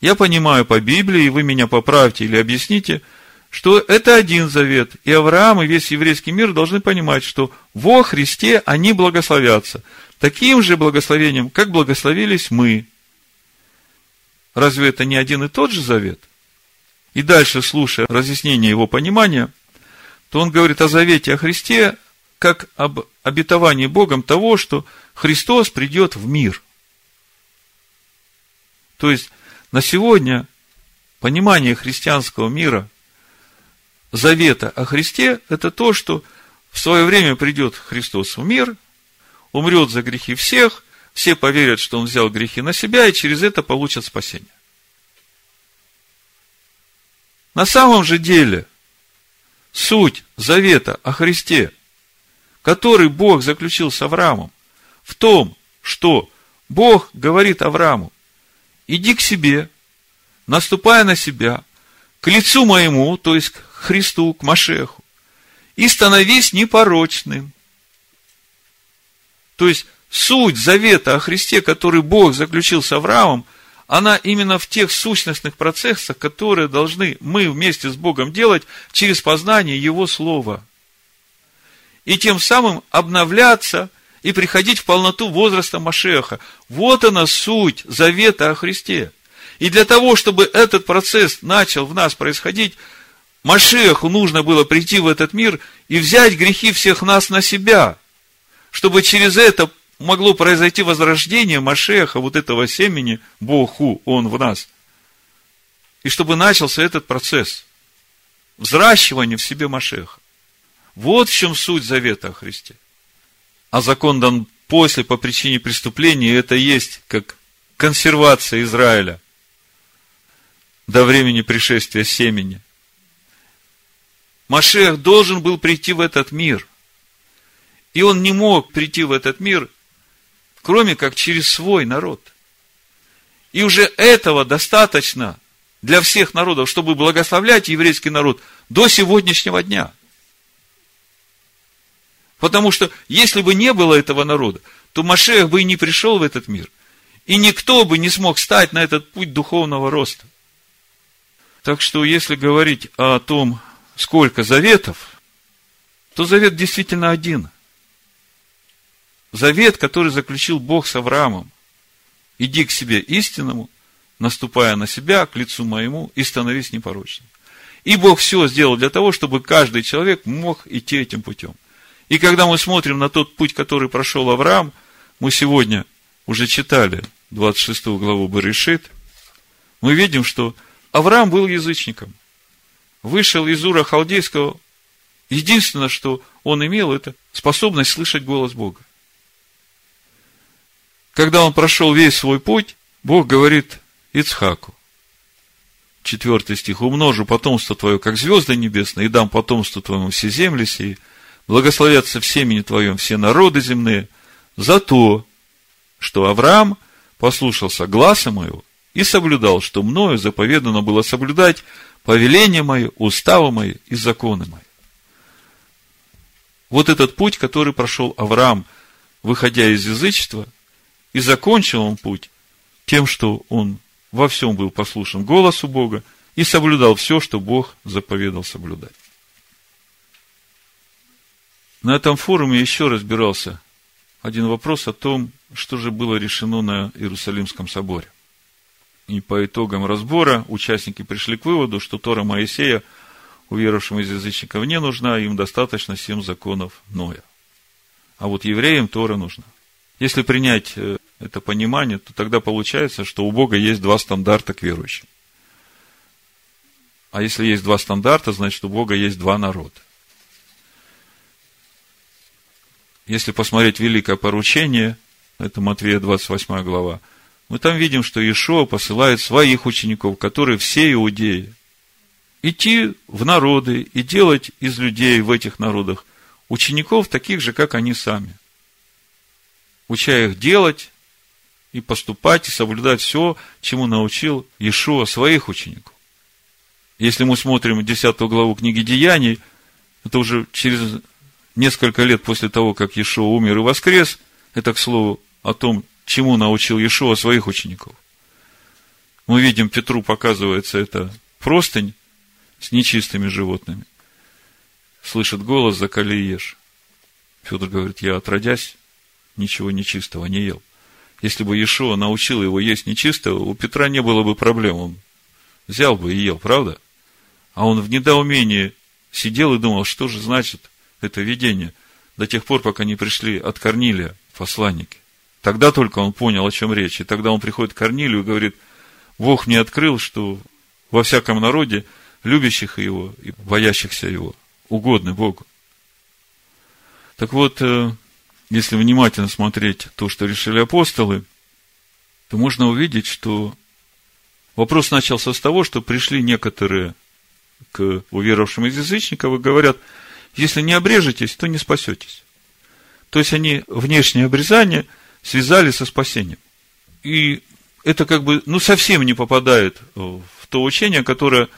Я понимаю по Библии, и вы меня поправьте или объясните, что это один завет, и Авраам и весь еврейский мир должны понимать, что во Христе они благословятся. Таким же благословением, как благословились мы. Разве это не один и тот же завет? И дальше, слушая разъяснение его понимания, то он говорит о завете о Христе, как об обетовании Богом того, что Христос придет в мир. То есть, на сегодня понимание христианского мира, завета о Христе, это то, что в свое время придет Христос в мир, умрет за грехи всех, все поверят, что Он взял грехи на себя, и через это получат спасение. На самом же деле, суть завета о Христе, который Бог заключил с Авраамом, в том, что Бог говорит Аврааму, иди к себе, наступая на себя, к лицу моему, то есть к Христу, к Машеху, и становись непорочным. То есть, суть завета о Христе, который Бог заключил с Авраамом, она именно в тех сущностных процессах, которые должны мы вместе с Богом делать через познание Его Слова. И тем самым обновляться и приходить в полноту возраста Машеха. Вот она суть завета о Христе. И для того, чтобы этот процесс начал в нас происходить, Машеху нужно было прийти в этот мир и взять грехи всех нас на себя, чтобы через это могло произойти возрождение Машеха, вот этого семени, Богу, он в нас. И чтобы начался этот процесс взращивания в себе Машеха. Вот в чем суть завета о Христе. А закон дан после, по причине преступления, это есть как консервация Израиля до времени пришествия семени. Машех должен был прийти в этот мир. И он не мог прийти в этот мир, кроме как через свой народ. И уже этого достаточно для всех народов, чтобы благословлять еврейский народ до сегодняшнего дня. Потому что если бы не было этого народа, то Машех бы и не пришел в этот мир. И никто бы не смог стать на этот путь духовного роста. Так что, если говорить о том, сколько заветов, то завет действительно один. Завет, который заключил Бог с Авраамом. Иди к себе истинному, наступая на себя, к лицу моему, и становись непорочным. И Бог все сделал для того, чтобы каждый человек мог идти этим путем. И когда мы смотрим на тот путь, который прошел Авраам, мы сегодня уже читали 26 главу Баришит, мы видим, что Авраам был язычником. Вышел из Ура Халдейского. Единственное, что он имел, это способность слышать голос Бога. Когда он прошел весь свой путь, Бог говорит Ицхаку, четвертый стих, умножу потомство твое, как звезды небесные, и дам потомству твоему все земли сии, благословятся в семени твоем все народы земные, за то, что Авраам послушался гласа моего и соблюдал, что мною заповедано было соблюдать повеления мои, уставы мои и законы мои. Вот этот путь, который прошел Авраам, выходя из язычества, и закончил он путь тем, что он во всем был послушен голосу Бога и соблюдал все, что Бог заповедал соблюдать. На этом форуме еще разбирался один вопрос о том, что же было решено на Иерусалимском соборе. И по итогам разбора участники пришли к выводу, что Тора Моисея уверовавшим из язычников не нужна, им достаточно семь законов Ноя. А вот евреям Тора нужна. Если принять э, это понимание, то тогда получается, что у Бога есть два стандарта к верующим. А если есть два стандарта, значит, у Бога есть два народа. Если посмотреть великое поручение, это Матвея 28 глава, мы там видим, что Иешуа посылает своих учеников, которые все иудеи, идти в народы и делать из людей в этих народах учеников таких же, как они сами. Уча их делать и поступать, и соблюдать все, чему научил Иешуа своих учеников. Если мы смотрим 10 главу книги Деяний, это уже через несколько лет после того, как Иешуа умер и воскрес, это, к слову, о том, чему научил Иешуа своих учеников. Мы видим, Петру показывается это простынь с нечистыми животными. Слышит голос, закали и ешь. Федор говорит, я отродясь, ничего нечистого не ел. Если бы Иешуа научил его есть нечистого, у Петра не было бы проблем. Он взял бы и ел, правда? А он в недоумении сидел и думал, что же значит это видение, до тех пор, пока не пришли от Корнилия посланники. Тогда только он понял, о чем речь. И тогда он приходит к Корнилию и говорит, Бог мне открыл, что во всяком народе любящих его и боящихся его угодны Богу. Так вот, э, если внимательно смотреть то, что решили апостолы, то можно увидеть, что вопрос начался с того, что пришли некоторые к уверовавшим из язычников и говорят, если не обрежетесь, то не спасетесь. То есть они внешнее обрезание – связали со спасением. И это как бы, ну, совсем не попадает в то учение, которое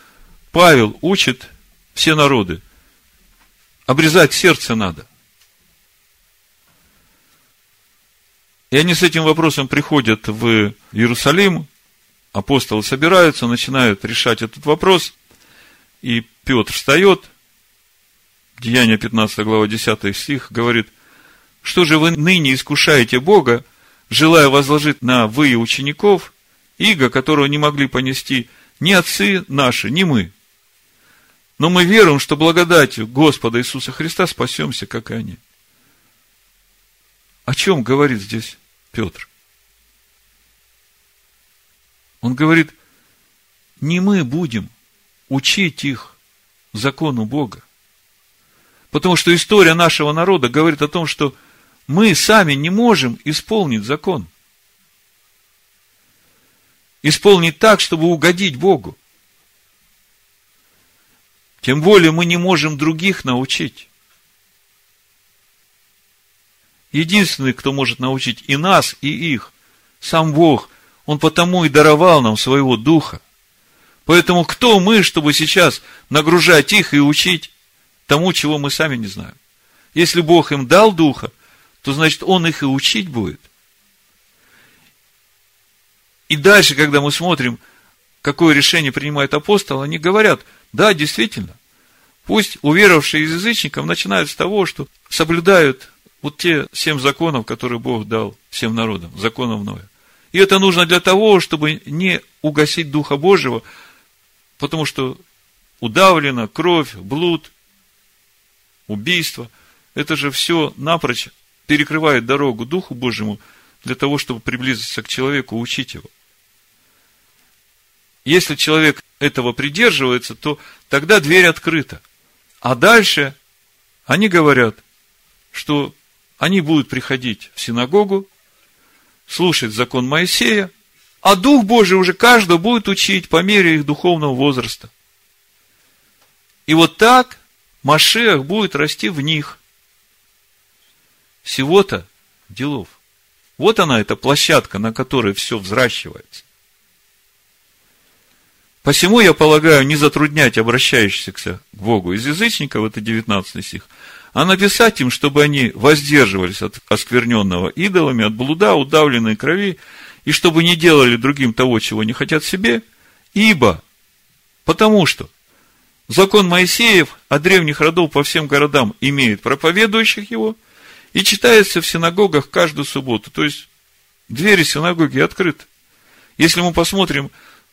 Павел учит все народы. Обрезать сердце надо. И они с этим вопросом приходят в Иерусалим, апостолы собираются, начинают решать этот вопрос, и Петр встает, Деяние 15 глава 10 стих, говорит, что же вы ныне искушаете Бога, желая возложить на вы учеников иго, которого не могли понести ни отцы наши, ни мы? Но мы веруем, что благодатью Господа Иисуса Христа спасемся, как и они. О чем говорит здесь Петр? Он говорит, не мы будем учить их закону Бога. Потому что история нашего народа говорит о том, что мы сами не можем исполнить закон. Исполнить так, чтобы угодить Богу. Тем более мы не можем других научить. Единственный, кто может научить и нас, и их, сам Бог. Он потому и даровал нам своего Духа. Поэтому кто мы, чтобы сейчас нагружать их и учить тому, чего мы сами не знаем? Если Бог им дал Духа, то значит Он их и учить будет. И дальше, когда мы смотрим, какое решение принимает апостол, они говорят, да, действительно, пусть уверовавшие из язычников начинают с того, что соблюдают вот те семь законов, которые Бог дал всем народам, законов Ноя. И это нужно для того, чтобы не угасить Духа Божьего, потому что удавлена кровь, блуд, убийство. Это же все напрочь перекрывает дорогу Духу Божьему для того, чтобы приблизиться к человеку, учить его. Если человек этого придерживается, то тогда дверь открыта. А дальше они говорят, что они будут приходить в синагогу, слушать закон Моисея, а Дух Божий уже каждого будет учить по мере их духовного возраста. И вот так Машех будет расти в них. Всего-то делов. Вот она, эта площадка, на которой все взращивается. Посему, я полагаю, не затруднять обращающихся к Богу из язычников, это 19 стих, а написать им, чтобы они воздерживались от оскверненного идолами, от блуда, удавленной крови, и чтобы не делали другим того, чего не хотят себе, ибо, потому что закон Моисеев от древних родов по всем городам имеет проповедующих его и читается в синагогах каждую субботу. То есть, двери синагоги открыты. Если мы посмотрим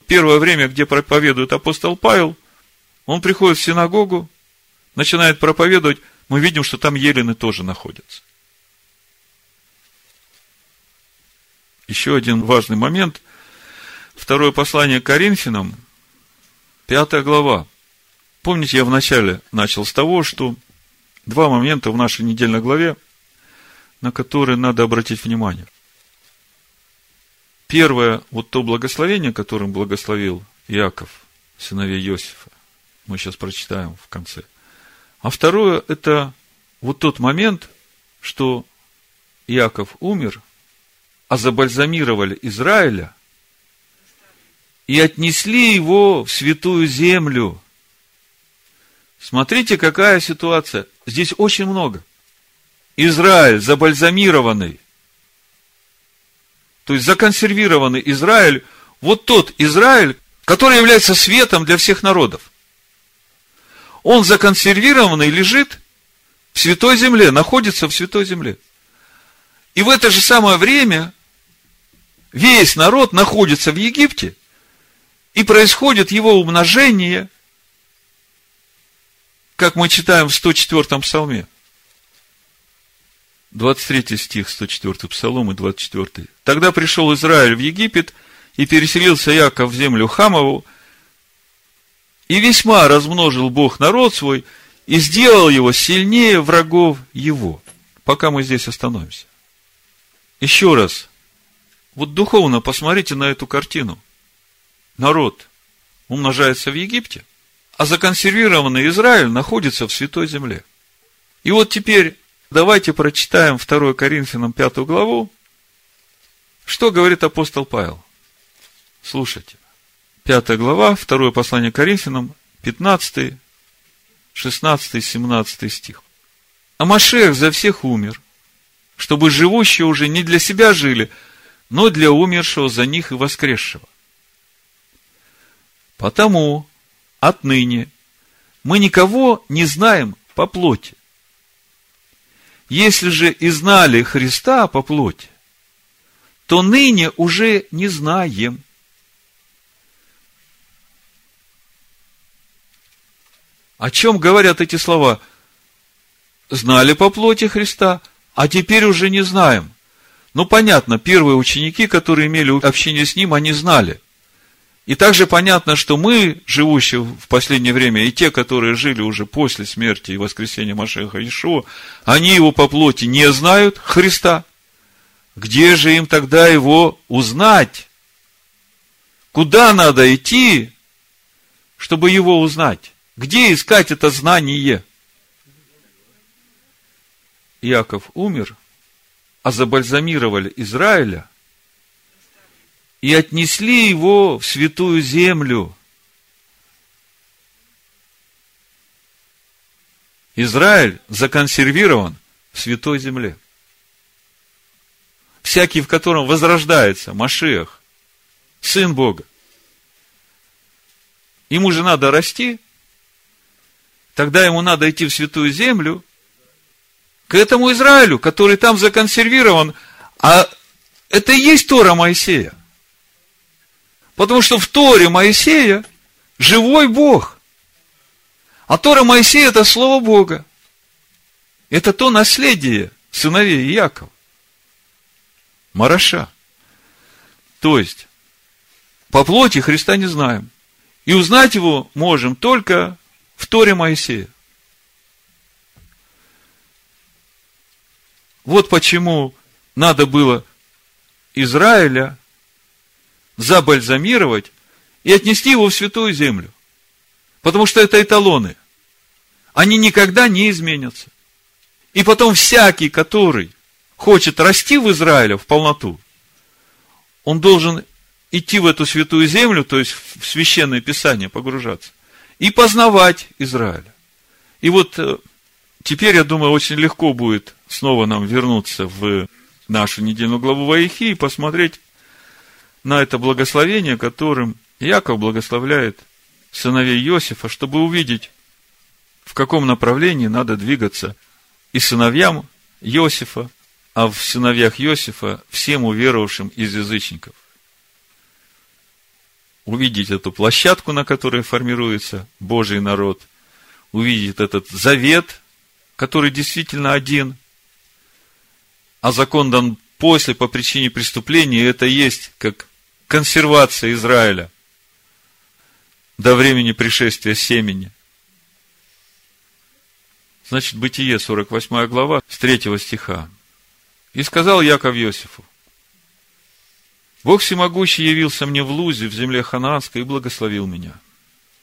первое время, где проповедует апостол Павел, он приходит в синагогу, начинает проповедовать, мы видим, что там елены тоже находятся. Еще один важный момент. Второе послание Коринфянам, пятая глава. Помните, я вначале начал с того, что два момента в нашей недельной главе, на которые надо обратить внимание. Первое, вот то благословение, которым благословил Иаков, сыновей Иосифа. Мы сейчас прочитаем в конце – а второе, это вот тот момент, что Иаков умер, а забальзамировали Израиля и отнесли его в святую землю. Смотрите, какая ситуация. Здесь очень много. Израиль забальзамированный, то есть законсервированный Израиль, вот тот Израиль, который является светом для всех народов он законсервированный лежит в святой земле, находится в святой земле. И в это же самое время весь народ находится в Египте, и происходит его умножение, как мы читаем в 104-м псалме. 23 стих, 104 псалом и 24. Тогда пришел Израиль в Египет, и переселился Яков в землю Хамову, и весьма размножил Бог народ свой, и сделал его сильнее врагов его. Пока мы здесь остановимся. Еще раз. Вот духовно посмотрите на эту картину. Народ умножается в Египте, а законсервированный Израиль находится в Святой Земле. И вот теперь давайте прочитаем 2 Коринфянам 5 главу. Что говорит апостол Павел? Слушайте. 5 глава, второе послание Коринфянам, 15, 16, 17 стих. А Машех за всех умер, чтобы живущие уже не для себя жили, но для умершего за них и воскресшего. Потому отныне мы никого не знаем по плоти. Если же и знали Христа по плоти, то ныне уже не знаем. О чем говорят эти слова? Знали по плоти Христа, а теперь уже не знаем. Ну, понятно, первые ученики, которые имели общение с Ним, они знали. И также понятно, что мы, живущие в последнее время, и те, которые жили уже после смерти и воскресения Машеха Ишуа, они его по плоти не знают, Христа. Где же им тогда его узнать? Куда надо идти, чтобы его узнать? Где искать это знание? Иаков умер, а забальзамировали Израиля и отнесли его в святую землю. Израиль законсервирован в святой земле. Всякий, в котором возрождается Машех, Сын Бога. Ему же надо расти, тогда ему надо идти в святую землю, к этому Израилю, который там законсервирован, а это и есть Тора Моисея. Потому что в Торе Моисея живой Бог. А Тора Моисея – это Слово Бога. Это то наследие сыновей Якова. Мараша. То есть, по плоти Христа не знаем. И узнать его можем только в Торе Моисея. Вот почему надо было Израиля забальзамировать и отнести его в святую землю. Потому что это эталоны. Они никогда не изменятся. И потом всякий, который хочет расти в Израиле в полноту, он должен идти в эту святую землю, то есть в священное писание погружаться, и познавать Израиля. И вот э, теперь, я думаю, очень легко будет снова нам вернуться в нашу недельную главу Ваихи и посмотреть на это благословение, которым Яков благословляет сыновей Иосифа, чтобы увидеть, в каком направлении надо двигаться и сыновьям Иосифа, а в сыновьях Иосифа всем уверовавшим из язычников. Увидеть эту площадку, на которой формируется Божий народ, увидеть этот завет, который действительно один, а закон дан после по причине преступления, и это есть как консервация Израиля до времени пришествия семени. Значит, Бытие, 48 глава, с 3 стиха. «И сказал Яков Иосифу, Бог всемогущий явился мне в Лузе, в земле Ханаанской, и благословил меня.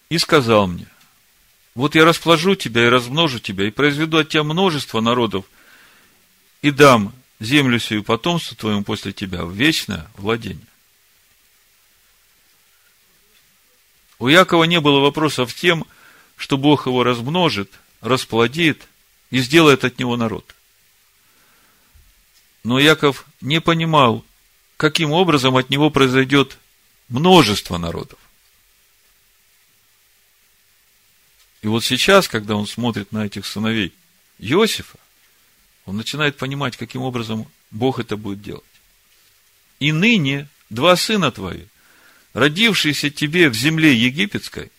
И сказал мне, вот я расположу тебя и размножу тебя, и произведу от тебя множество народов, и дам землю сию потомству твоему после тебя в вечное владение. У Якова не было вопросов тем, что Бог его размножит, расплодит и сделает от него народ. Но Яков не понимал, каким образом от него произойдет множество народов. И вот сейчас, когда он смотрит на этих сыновей Иосифа, он начинает понимать, каким образом Бог это будет делать. И ныне два сына твои, родившиеся тебе в земле египетской,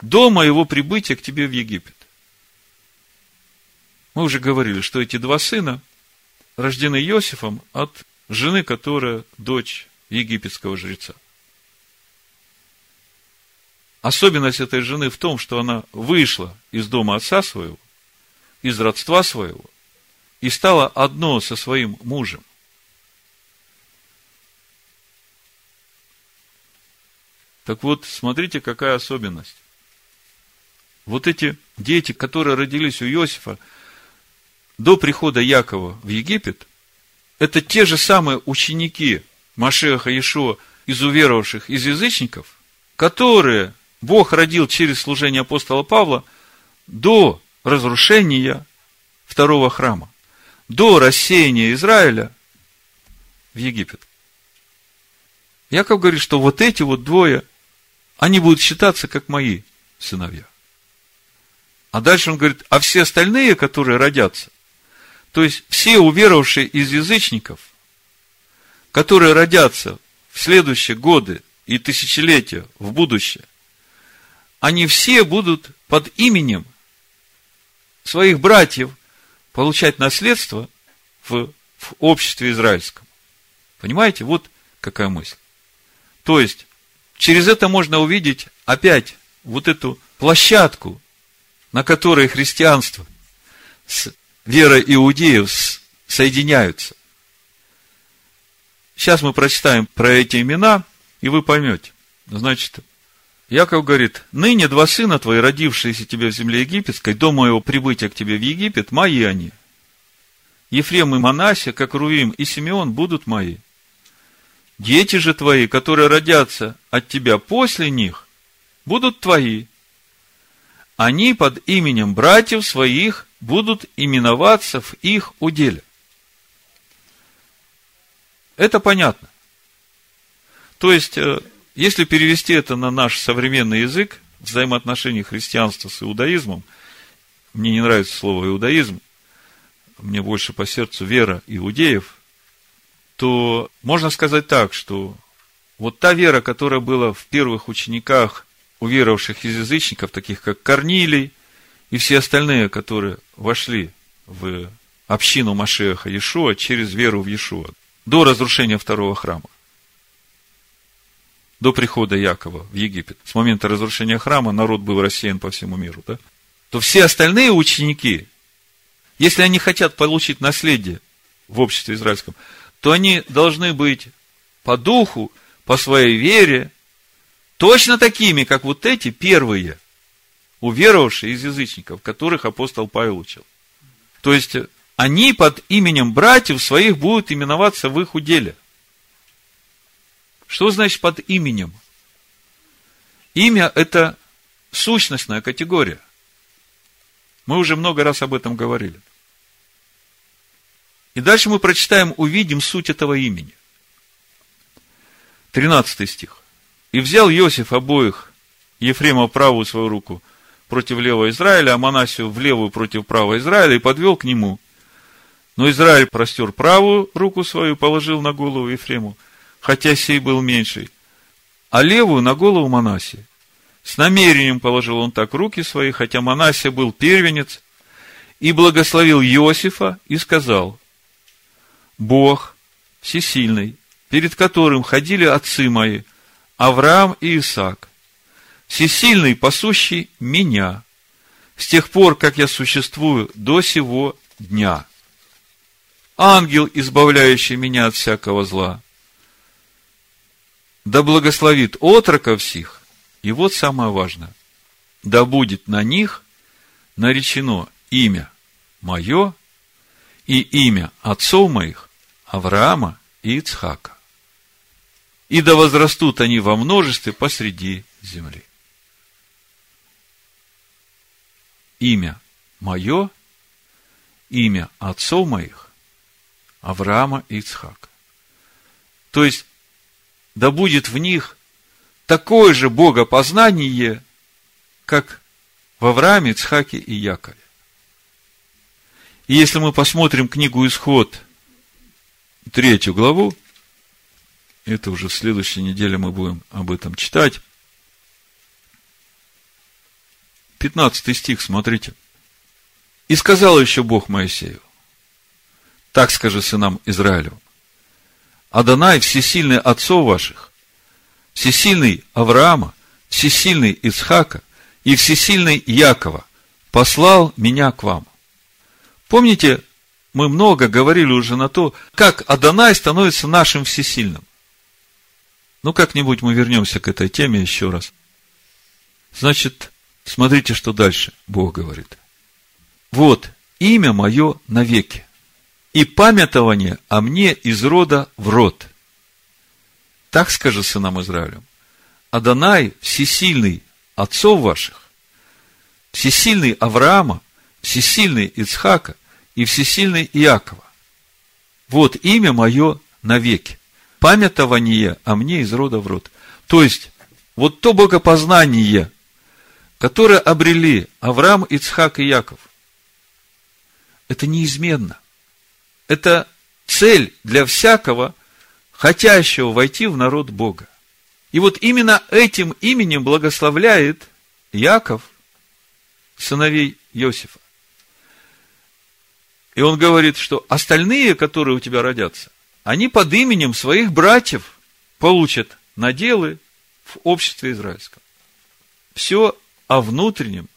до моего прибытия к тебе в Египет. Мы уже говорили, что эти два сына рождены Иосифом от жены, которая дочь египетского жреца. Особенность этой жены в том, что она вышла из дома отца своего, из родства своего – и стала одно со своим мужем. Так вот, смотрите, какая особенность. Вот эти дети, которые родились у Иосифа до прихода Якова в Египет, это те же самые ученики Машеха Иешуа из уверовавших из язычников, которые Бог родил через служение апостола Павла до разрушения второго храма до рассеяния Израиля в Египет. Яков говорит, что вот эти вот двое, они будут считаться как мои сыновья. А дальше он говорит, а все остальные, которые родятся, то есть все уверовавшие из язычников, которые родятся в следующие годы и тысячелетия в будущее, они все будут под именем своих братьев, получать наследство в, в обществе израильском. Понимаете? Вот какая мысль. То есть, через это можно увидеть опять вот эту площадку, на которой христианство с верой иудеев соединяются. Сейчас мы прочитаем про эти имена, и вы поймете. Значит, Яков говорит, ныне два сына твои, родившиеся тебе в земле египетской, до моего прибытия к тебе в Египет, мои они. Ефрем и Манасия, как Руим и Симеон, будут мои. Дети же твои, которые родятся от тебя после них, будут твои. Они под именем братьев своих будут именоваться в их уделе. Это понятно. То есть, э, если перевести это на наш современный язык, взаимоотношения христианства с иудаизмом, мне не нравится слово иудаизм, мне больше по сердцу вера иудеев, то можно сказать так, что вот та вера, которая была в первых учениках уверовавших из язычников, таких как Корнилий и все остальные, которые вошли в общину Машеха Иешуа через веру в Иешуа, до разрушения второго храма до прихода Якова в Египет, с момента разрушения храма народ был рассеян по всему миру, да? то все остальные ученики, если они хотят получить наследие в обществе израильском, то они должны быть по духу, по своей вере, точно такими, как вот эти первые, уверовавшие из язычников, которых апостол Павел учил. То есть, они под именем братьев своих будут именоваться в их уделе – что значит под именем? Имя – это сущностная категория. Мы уже много раз об этом говорили. И дальше мы прочитаем, увидим суть этого имени. 13 стих. «И взял Иосиф обоих, Ефрема правую свою руку против левого Израиля, а Манасию в левую против правого Израиля, и подвел к нему. Но Израиль простер правую руку свою, положил на голову Ефрему – хотя сей был меньший, а левую на голову Манасия. С намерением положил он так руки свои, хотя Манасия был первенец, и благословил Иосифа и сказал, Бог всесильный, перед которым ходили отцы мои, Авраам и Исаак, всесильный, пасущий меня, с тех пор, как я существую до сего дня. Ангел, избавляющий меня от всякого зла, да благословит отроков всех. И вот самое важное. Да будет на них наречено имя мое и имя отцов моих Авраама и Ицхака. И да возрастут они во множестве посреди земли. Имя мое, имя отцов моих, Авраама и Ицхака. То есть, да будет в них такое же богопознание, как в Аврааме, Цхаке и Якове. И если мы посмотрим книгу Исход, третью главу, это уже в следующей неделе мы будем об этом читать. 15 стих, смотрите. «И сказал еще Бог Моисею, так скажи сынам Израилю, Адонай, всесильный отцов ваших, всесильный Авраама, всесильный Ицхака и всесильный Якова, послал меня к вам. Помните, мы много говорили уже на то, как Адонай становится нашим всесильным. Ну, как-нибудь мы вернемся к этой теме еще раз. Значит, смотрите, что дальше Бог говорит. Вот, имя мое навеки и памятование о мне из рода в род. Так скажи сынам Израилю. Адонай, всесильный отцов ваших, всесильный Авраама, всесильный Ицхака и всесильный Иакова. Вот имя мое навеки. Памятование о мне из рода в род. То есть, вот то богопознание, которое обрели Авраам, Ицхак и Яков, это неизменно – это цель для всякого, хотящего войти в народ Бога. И вот именно этим именем благословляет Яков сыновей Иосифа. И он говорит, что остальные, которые у тебя родятся, они под именем своих братьев получат наделы в обществе израильском. Все о внутреннем,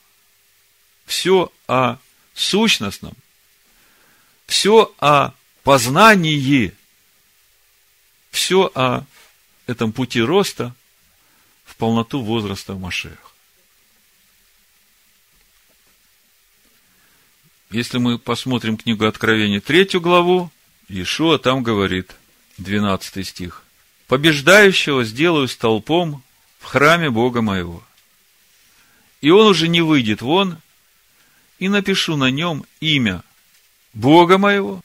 все о сущностном, все о познании, все о этом пути роста в полноту возраста в Машеях. Если мы посмотрим книгу Откровения, третью главу, Иешуа там говорит, 12 стих. «Побеждающего сделаю столпом в храме Бога моего, и он уже не выйдет вон, и напишу на нем имя Бога моего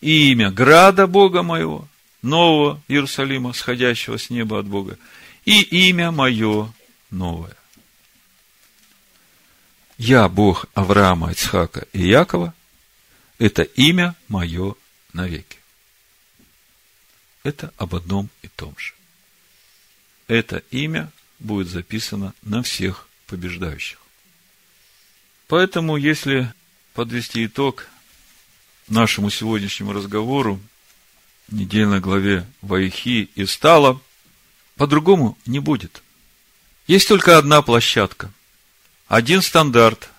и имя града Бога моего, нового Иерусалима, сходящего с неба от Бога, и имя мое новое. Я Бог Авраама, Ицхака и Якова, это имя мое навеки. Это об одном и том же. Это имя будет записано на всех побеждающих. Поэтому, если подвести итог нашему сегодняшнему разговору, недельной главе Ваихи и стало, по-другому не будет. Есть только одна площадка, один стандарт,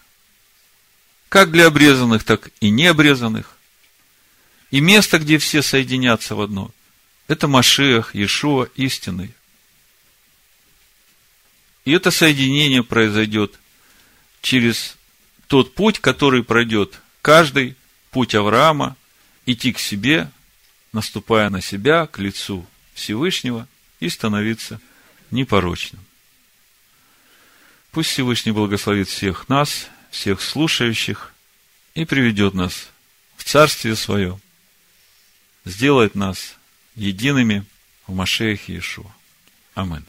как для обрезанных, так и необрезанных. И место, где все соединятся в одно, это Машех, Иешуа, истинный. И это соединение произойдет через тот путь, который пройдет каждый, путь Авраама, идти к себе, наступая на себя, к лицу Всевышнего и становиться непорочным. Пусть Всевышний благословит всех нас, всех слушающих и приведет нас в Царствие Свое, сделает нас едиными в Машеях Иешуа. Аминь.